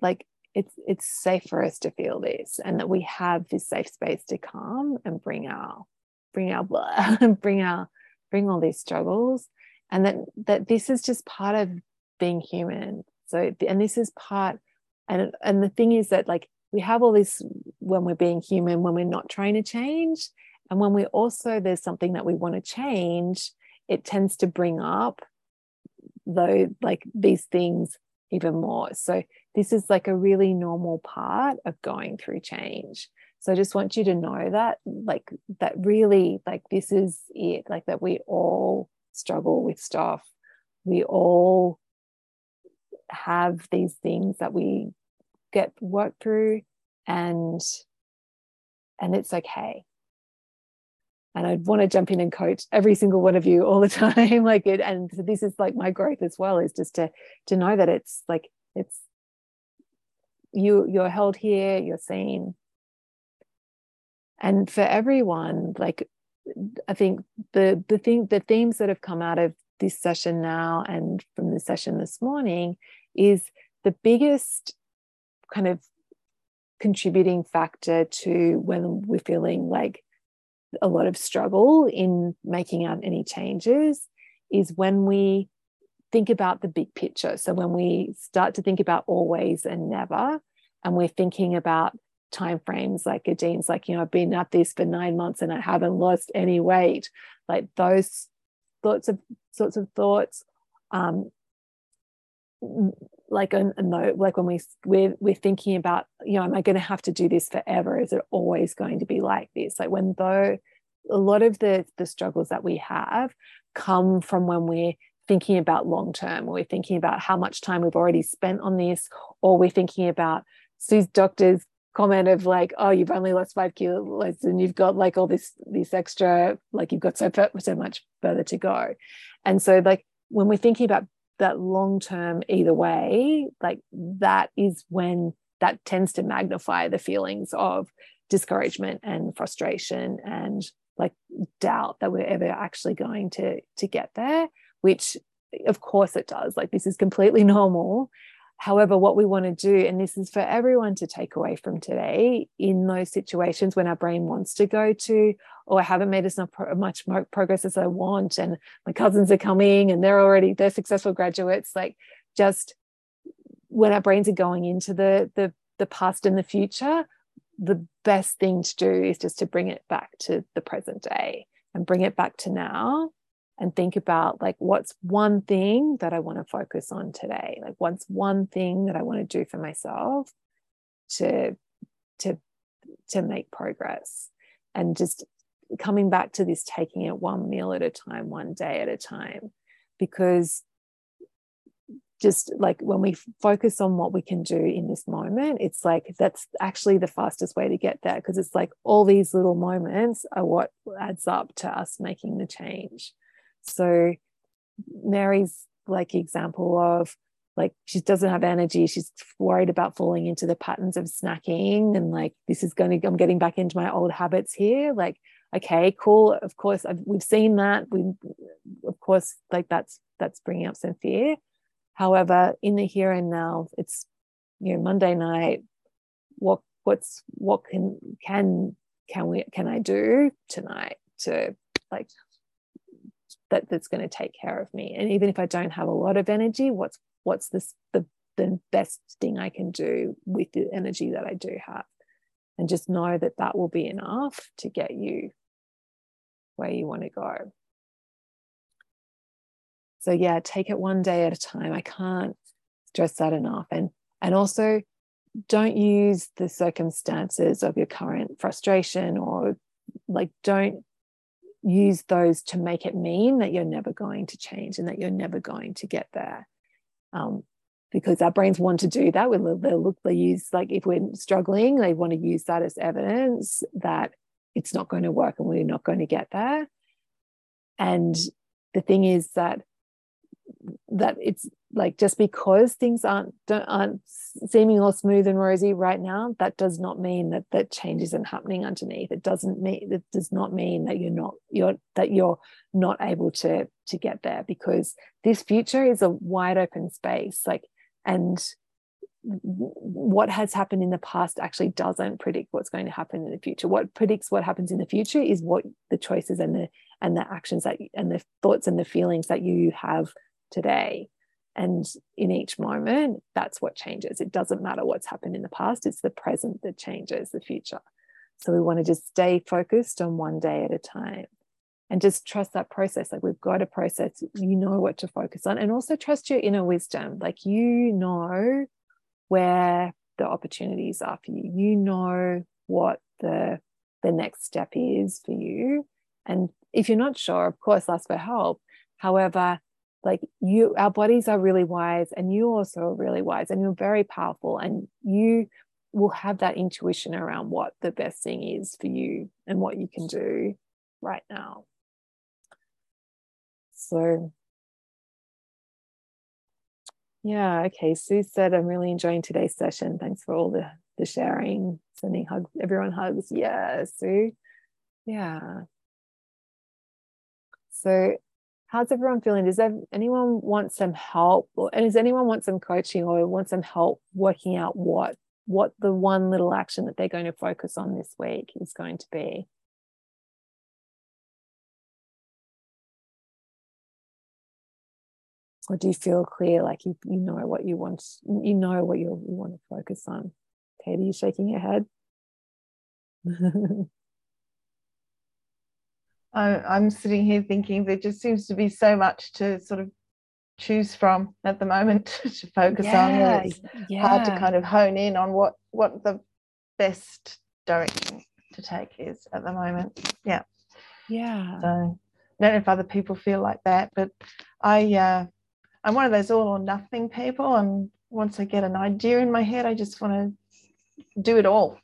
like it's it's safe for us to feel this and that we have this safe space to come and bring our bring our blah, <laughs> bring our bring all these struggles and that that this is just part of being human. So and this is part and and the thing is that like we have all this when we're being human when we're not trying to change and when we also there's something that we want to change it tends to bring up though like these things even more. So this is like a really normal part of going through change. So i just want you to know that like that really like this is it like that we all struggle with stuff. We all have these things that we get worked through and and it's okay. And I'd want to jump in and coach every single one of you all the <laughs> time like it and so this is like my growth as well is just to to know that it's like it's you you're held here you're seen. And for everyone like i think the the thing the themes that have come out of this session now and from the session this morning is the biggest kind of contributing factor to when we're feeling like a lot of struggle in making out any changes is when we think about the big picture. So when we start to think about always and never, and we're thinking about time frames like Adine's like, you know, I've been at this for nine months and I haven't lost any weight. Like those sorts of sorts of thoughts. Um, like a, a note, like when we we're, we're thinking about, you know, am I going to have to do this forever? Is it always going to be like this? Like when though a lot of the the struggles that we have come from when we're thinking about long term, we're thinking about how much time we've already spent on this, or we're thinking about Sue's doctor's comment of like, oh, you've only lost five kilos and you've got like all this this extra, like you've got so so much further to go, and so like when we're thinking about that long term either way, like that is when that tends to magnify the feelings of discouragement and frustration and like doubt that we're ever actually going to to get there which of course it does. Like this is completely <laughs> normal however what we want to do and this is for everyone to take away from today in those situations when our brain wants to go to or i haven't made as much progress as i want and my cousins are coming and they're already they're successful graduates like just when our brains are going into the the the past and the future the best thing to do is just to bring it back to the present day and bring it back to now and think about like what's one thing that I want to focus on today like what's one thing that I want to do for myself to to to make progress and just coming back to this taking it one meal at a time one day at a time because just like when we focus on what we can do in this moment, it's like that's actually the fastest way to get there because it's like all these little moments are what adds up to us making the change. So, Mary's like example of like she doesn't have energy. She's worried about falling into the patterns of snacking and like this is going to i'm getting back into my old habits here. Like okay cool. Of course I've, we've seen that. We of course like that's that's bringing up some fear. However, in the here and now, it's you know Monday night. What what's what can can can we can I do tonight to like that that's going to take care of me? And even if I don't have a lot of energy, what's what's this the the best thing I can do with the energy that I do have? And just know that that will be enough to get you where you want to go. So yeah, take it one day at a time. I can't stress that enough. And and also don't use the circumstances of your current frustration or like don't use those to make it mean that you're never going to change and that you're never going to get there. Um, because our brains want to do that. They'll look, they use like if we're struggling, they want to use that as evidence that it's not going to work and we're not going to get there. And the thing is that that it's like just because things aren't aren't seeming all smooth and rosy right now that does not mean that that change isn't happening underneath. It doesn't mean it does not mean that you're not you're that you're not able to to get there because this future is a wide open space like and what has happened in the past actually doesn't predict what's going to happen in the future. What predicts what happens in the future is what the choices and the and the actions that and the thoughts and the feelings that you have today. And in each moment, that's what changes. It doesn't matter what's happened in the past, it's the present that changes the future. So we want to just stay focused on one day at a time and just trust that process. Like we've got a process, you know what to focus on, and also trust your inner wisdom. Like you know where the opportunities are for you, you know what the the next step is for you. And if you're not sure, of course, ask for help. However, like you our bodies are really wise and you also are really wise and you're very powerful and you will have that intuition around what the best thing is for you and what you can do right now. So yeah okay sue said i'm really enjoying today's session. Thanks for all the the sharing. Sending hugs everyone hugs. Yeah sue. Yeah. So how's everyone feeling? Does anyone want some help, or, and does anyone want some coaching, or want some help working out what what the one little action that they're going to focus on this week is going to be? Or do you feel clear, like you, you know what you want, you know what you, you want to focus on? Katie, you shaking your head? <laughs> I, am sitting here thinking there just seems to be so much to sort of choose from at the moment <laughs> to focus yeah, on. It's yeah. hard to kind of hone in on what what the best direction to take is at the moment. Yeah. Yeah. So I don't know if other people feel like that, but I uh, I'm one of those all or nothing people, and once I get an idea in my head, I just want to do it all.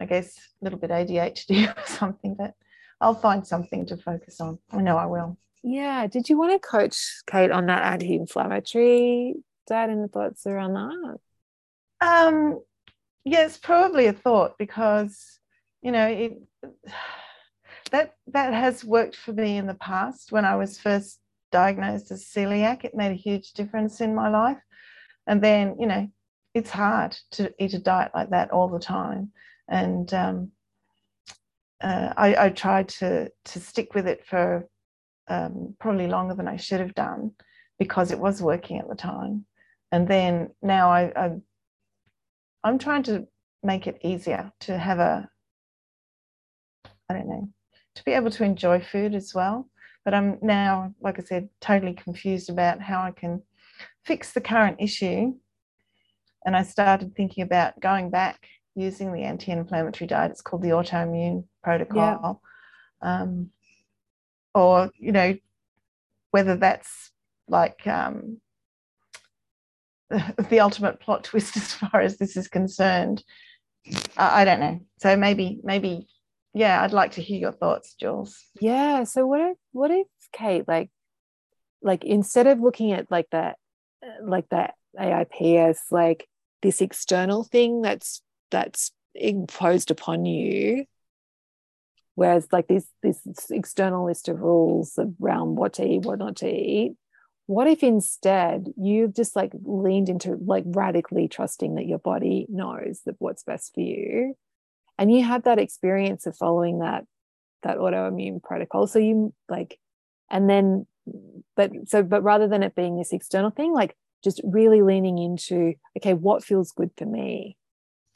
I guess a little bit ADHD <laughs> or something, but I'll find something to focus on. I know I will. Yeah. Did you want to coach Kate on that anti-inflammatory diet and the thoughts around that? Um, yeah, it's probably a thought because you know it. <sighs> that that has worked for me in the past when I was first diagnosed as celiac. It made a huge difference in my life. And then, you know, it's hard to eat a diet like that all the time. And um, uh, I, I, tried to to stick with it for um, probably longer than I should have done because it was working at the time. And then now I, I I'm trying to make it easier to have a I don't know to be able to enjoy food as well. But I'm now, like I said, totally confused about how I can fix the current issue. And I started thinking about going back using the anti-inflammatory diet. It's called the autoimmune protocol. Yeah. Um, or, you know, whether that's like um, <laughs> the ultimate plot twist as far as this is concerned. I, I don't know. So maybe, maybe, yeah, I'd like to hear your thoughts, Jules. Yeah. So what if, what if Kate, like, like instead of looking at like that, like that AIP as like this external thing that's that's imposed upon you, whereas like this this external list of rules around what to eat, what not to eat, what if instead you've just like leaned into like radically trusting that your body knows that what's best for you? And you have that experience of following that that autoimmune protocol. So you like and then but so but rather than it being this external thing like just really leaning into okay what feels good for me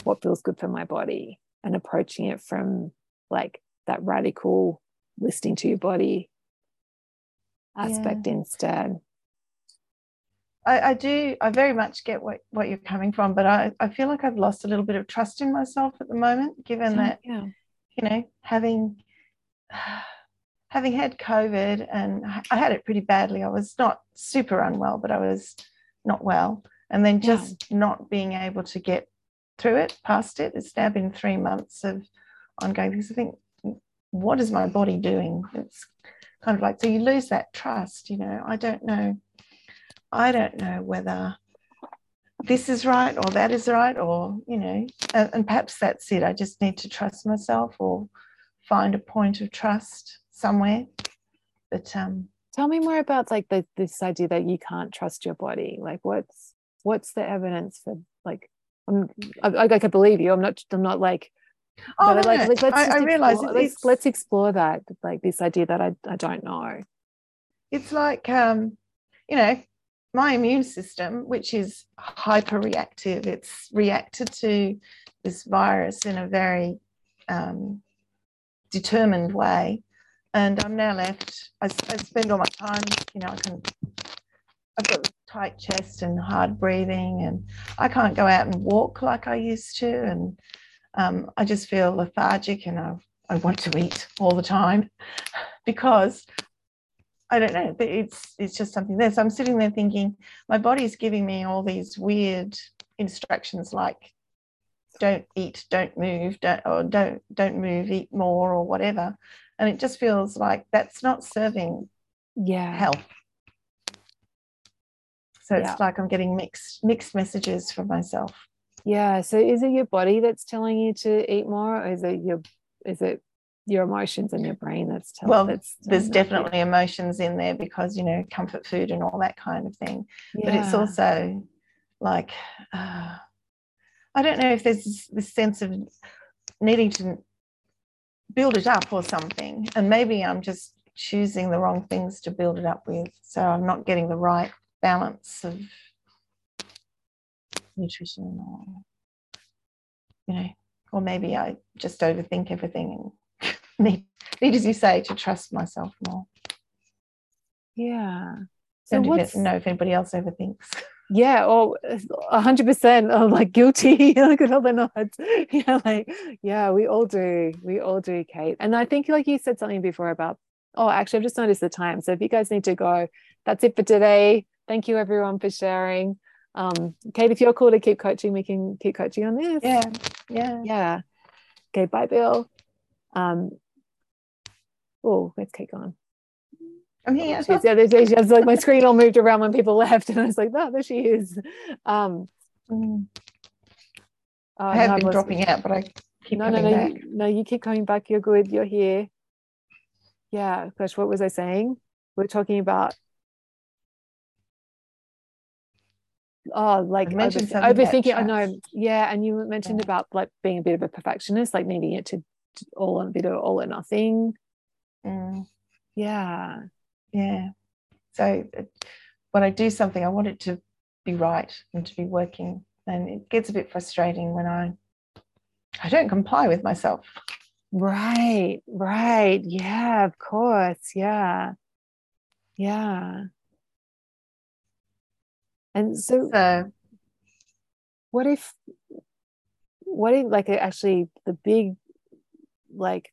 what feels good for my body and approaching it from like that radical listening to your body aspect yeah. instead I, I, do I very much get what, what you're coming from, but I, I feel like I've lost a little bit of trust in myself at the moment, given that yeah. you know, having <sighs> having had COVID and I had it pretty badly. I was not super unwell, but I was not well. And then just yeah. not being able to get through it, past it. It's now been three months of ongoing because I think, what is my body doing? It's kind of like, so you lose that trust, you know. I don't know I don't know whether this is right or that is right, or, you know, and, and perhaps that's it. I just need to trust myself or find a point of trust somewhere. But um, tell me more about like the, this idea that you can't trust your body. Like, what's what's the evidence for like? I'm I, I, I believe you. I'm not. I'm not like. Oh, no, like, like, let's I, I realize let's, let's explore that. Like this idea that I, I don't know. It's like um, you know, my immune system, which is hyper reactive, it's reacted to this virus in a very um, determined way. And I'm now left, I, I, spend all my time, you know, I can, I've got tight chest and hard breathing, and I can't go out and walk like I used to. And um, I just feel lethargic and I, I want to eat all the time <laughs> because I don't know. It's it's just something there. So I'm sitting there thinking, my body's giving me all these weird instructions like don't eat, don't move, don't or don't don't move, eat more or whatever. And it just feels like that's not serving yeah health. So it's yeah. like I'm getting mixed mixed messages from myself. Yeah. So is it your body that's telling you to eat more, or is it your is it your emotions and your brain that's telling well that's there's definitely emotions in there because you know comfort food and all that kind of thing yeah. but it's also like uh, i don't know if there's this sense of needing to build it up or something and maybe i'm just choosing the wrong things to build it up with so i'm not getting the right balance of nutrition or you know or maybe i just overthink everything <laughs> need, need, as you say, to trust myself more. Yeah. So what's, know if anybody else overthinks. <laughs> Yeah, or a hundred percent of like guilty, <laughs> like at all the nods. Yeah, like yeah, we all do. We all do, Kate. And I think like you said something before about, oh, actually, I've just noticed the time. So if you guys need to go, that's it for today. Thank you everyone for sharing. Um, Kate, if you're cool to keep coaching, we can keep coaching on this. Yeah, yeah, yeah. Okay, bye, Bill. Um, oh, let's kick on. I'm here. She's, yeah, there's, there's like my screen all moved around when people left, and I was like, oh, there she is. Um, mm. I have no, been dropping out, but I keep no, no, no, back. You, no, you keep coming back. You're good. You're here. yeah gosh what was i saying we're talking about oh like You mentioned something overthinking i know yeah and you mentioned Yeah. about like being a bit of a perfectionist like needing it to, all a bit of all or nothing Mm, yeah yeah. So uh, when I do something, I want it to be right and to be working. And it gets a bit frustrating when I I don't comply with myself. right right yeah of course yeah yeah and so So what if what if like actually the big like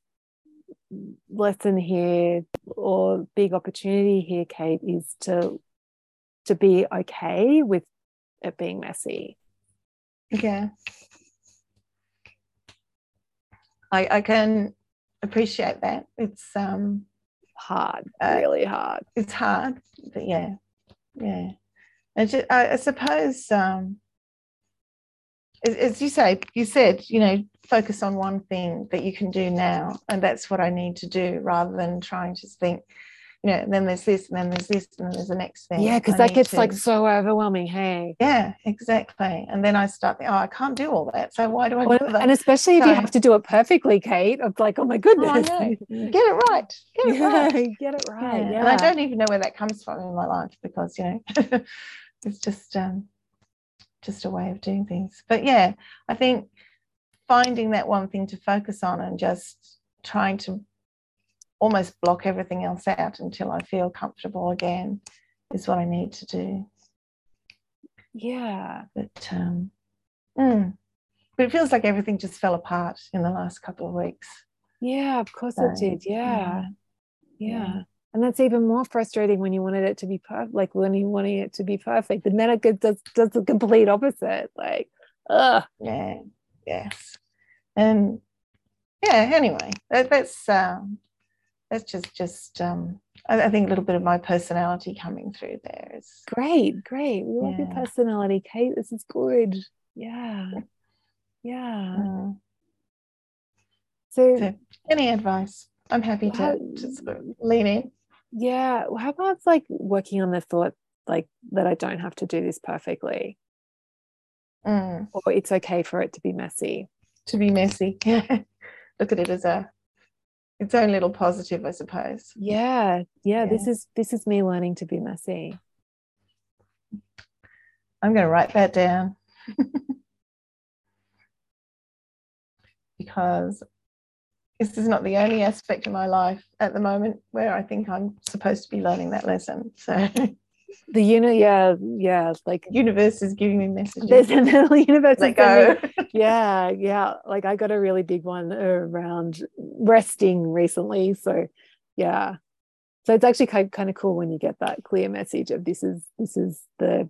lesson here or big opportunity here kate is to to be okay with it being messy yeah. I I can appreciate that. It's um hard Uh, really hard it's hard, but yeah, yeah. And ju- I, I suppose, um, as, as you say, you said, you know, focus on one thing that you can do now, and that's what I need to do, rather than trying to think, you know, then there's this, and then there's this, and then there's the next thing. yeah because that gets like so overwhelming hey yeah, exactly. And then I start thinking, oh, I can't do all that, so why do I Well, bother? and especially if you have to do it perfectly kate of like oh my Oh, goodness know. Get it right. Get it yeah, right. <laughs> get it right Yeah. yeah And I don't even know where that comes from in my life because, you know, <laughs> it's just um just a way of doing things. But yeah, I think finding that one thing to focus on and just trying to almost block everything else out until I feel comfortable again is what I need to do. yeah. But um mm. but it feels like everything just fell apart in the last couple of weeks. yeah of course So, it did. Yeah. yeah. yeah. And that's even more frustrating when you wanted it to be perfect like when you wanted it to be perfect. But then it does, does the complete opposite. Like ugh. Yeah. Yes. And yeah anyway that, that's um that's just just um I, I think a little bit of my personality coming through there is great great. We love your personality kate. This is good. Yeah. Yeah. Mm. so so any advice? I'm happy to, to sort of lean in. Yeah. How about like working on the thought like that i don't have to do this perfectly? Mm. or it's okay for it to be messy? To be messy. Yeah <laughs> look at it as a its own little positive i suppose. Yeah yeah this is this is me learning to be messy. I'm going to write that down. <laughs> Because this is not the only aspect of my life at the moment where I think I'm supposed to be learning that lesson. So <laughs> the unit yeah yeah like universe is giving me messages. there's a little universe Let go. <laughs> yeah yeah like i got a really big one around resting recently so yeah so it's actually kind, kind of cool when you get that clear message of this is this is the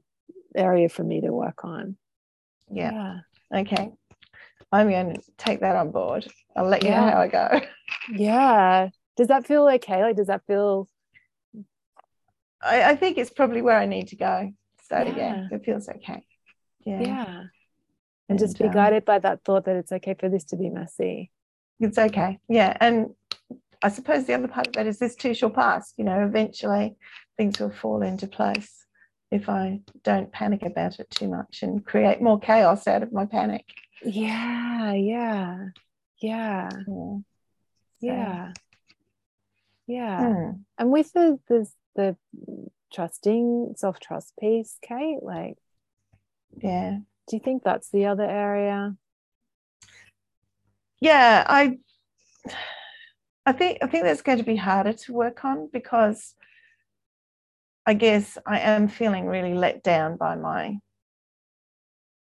area for me to work on yeah. Okay. I'm going to take that on board. I'll let you know how I go. <laughs> yeah does that feel okay like does that feel I, I think it's probably where I need to go. So yeah, Yeah. it feels okay. Yeah. yeah and just be um, guided by that thought that it's okay for this to be messy It's okay. Yeah. And I suppose the other part of that is this too shall pass. You know, eventually things will fall into place if I don't panic about it too much and create more chaos out of my panic. yeah yeah yeah Yeah. yeah yeah Hmm. and with the the, the trusting self-trust piece kate like Yeah. do you think that's the other area Yeah. I I think I think that's going to be harder to work on because I guess I am feeling really let down by my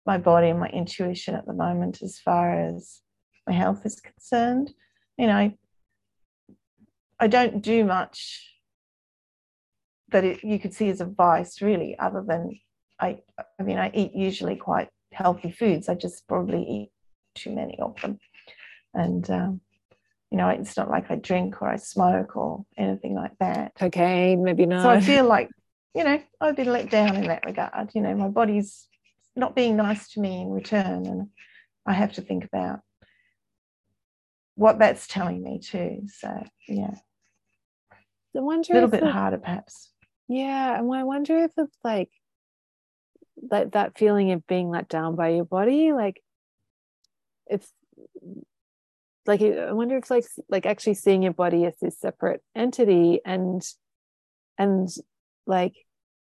my body and my intuition at the moment as far as my health is concerned. You know, I, I don't do much that it, you could see as a vice really other than I I mean I eat usually quite healthy foods. I just probably eat too many of them. And um, you know, it's not like I drink or I smoke or anything like that. cocaine maybe not So I feel like, you know, I've been let down in that regard. You know, my body's not being nice to me in return. And I have to think about what that's telling me too. So, yeah. I wonder a little bit the- harder perhaps. Yeah, and I wonder if it's like that that feeling of being let down by your body, like if like I wonder if like like actually seeing your body as this separate entity and and like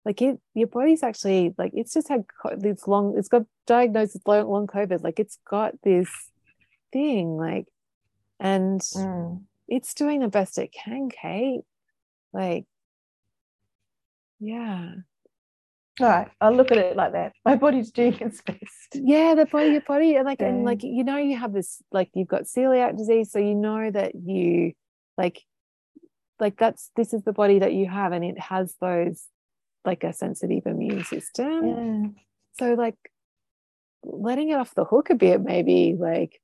like it your body's actually like it's just had this long it's got diagnosed with long, long covid like it's got this thing like and Mm. it's doing the best it can kate like yeah All right, I'll look at it like that. My body's doing its best. yeah the body your body and like and like you know you have this like you've got celiac disease so you know that you like like that's this is the body that you have and it has those like a sensitive immune system Yeah. so like letting it off the hook a bit maybe like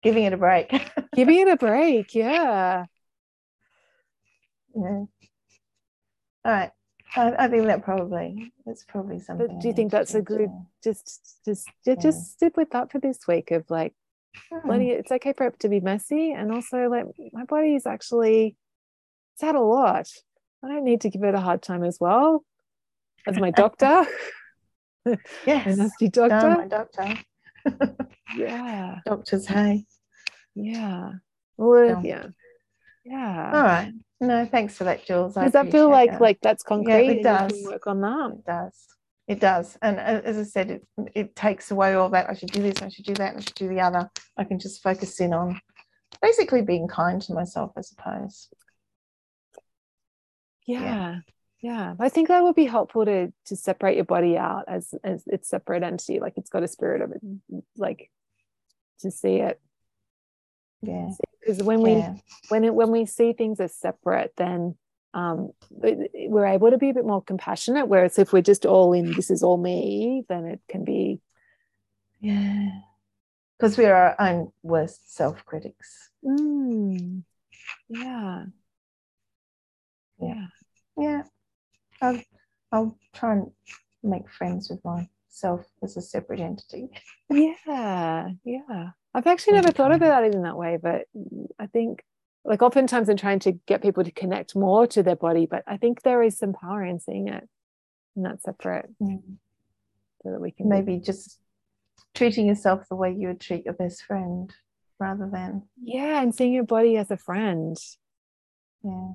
Giving it a break. giving it a <laughs> break yeah yeah. All right. I, I think that probably that's probably something. do you think that's a good- just just Yeah. just sit with that for this week of like Hmm. letting it it's okay for it to be messy and also like my body is actually it's had a lot i don't need to give it a hard time as well as my <laughs> doctor <laughs> Yes. nasty Done, doctor my doctor. <laughs> yeah Doctors, hey. yeah well, Yeah. yeah yeah All right. No, thanks for that, Jules. I does that feel like that. like that's concrete Yeah, it does. work on that It does. It does. And uh, as I said, it, it takes away all that. I should do this, I should do that, I should do the other. I can just focus in on basically being kind to myself, I suppose. yeah yeah i think that would be helpful to to separate your body out as as its separate entity like it's got a spirit of it like to see it Yeah. because when we Yeah. when it when we see things as separate then um we're able to be a bit more compassionate whereas if we're just all in this is all me then it can be Yeah. Because we're our own worst self critics. mm, yeah yeah Yeah. I'll, I'll try and make friends with myself as a separate entity. <laughs> yeah yeah i've actually never thought about it in that way but i think like oftentimes i'm trying to get people to connect more to their body but i think there is some power in seeing it and that's separate so that we can be- Maybe just treating yourself the way you would treat your best friend rather than, yeah and seeing your body as a friend yeah.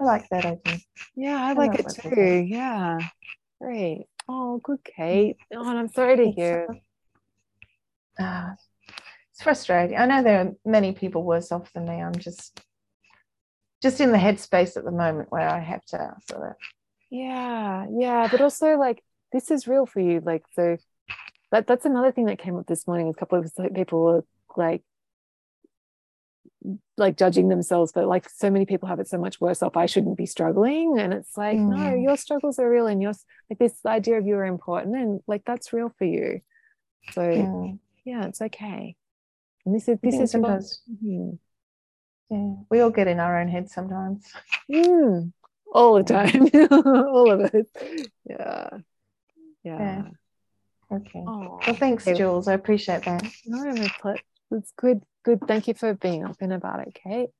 I like that idea. Yeah, I I like it too. do. Yeah. Great. Oh, good, Kate. Oh, and I'm sorry to hear. Ah, it's frustrating. I know there are many people worse off than me. I'm just just in the headspace at the moment where I have to sort of Yeah, yeah. But also like this is real for you. Like so that that's another thing that came up this morning. A couple of people were like like judging themselves, but like so many people have it so much worse off. I shouldn't be struggling. And it's like, no, Mm. your struggles are real and your like this idea of you are important and like that's real for you. So yeah, it's okay. And this is this is yeah, we all get in our own heads sometimes. Mm, all the time, <laughs> all of it. Yeah, yeah. Yeah. Okay. Oh, Well, thanks, okay. Jules. I appreciate that. No, my it's good. Good. Thank you for being open about it, Kate.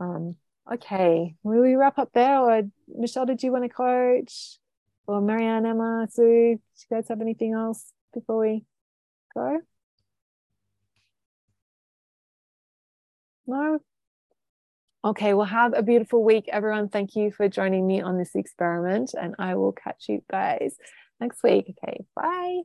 Um. Okay. Will we wrap up there, or Michelle? Did you want to coach? Or Marianne, Emma, Sue? Do you guys have anything else before we go? No. Okay, well, have a beautiful week, everyone. Thank you for joining me on this experiment, and I will catch you guys next week. Okay, bye.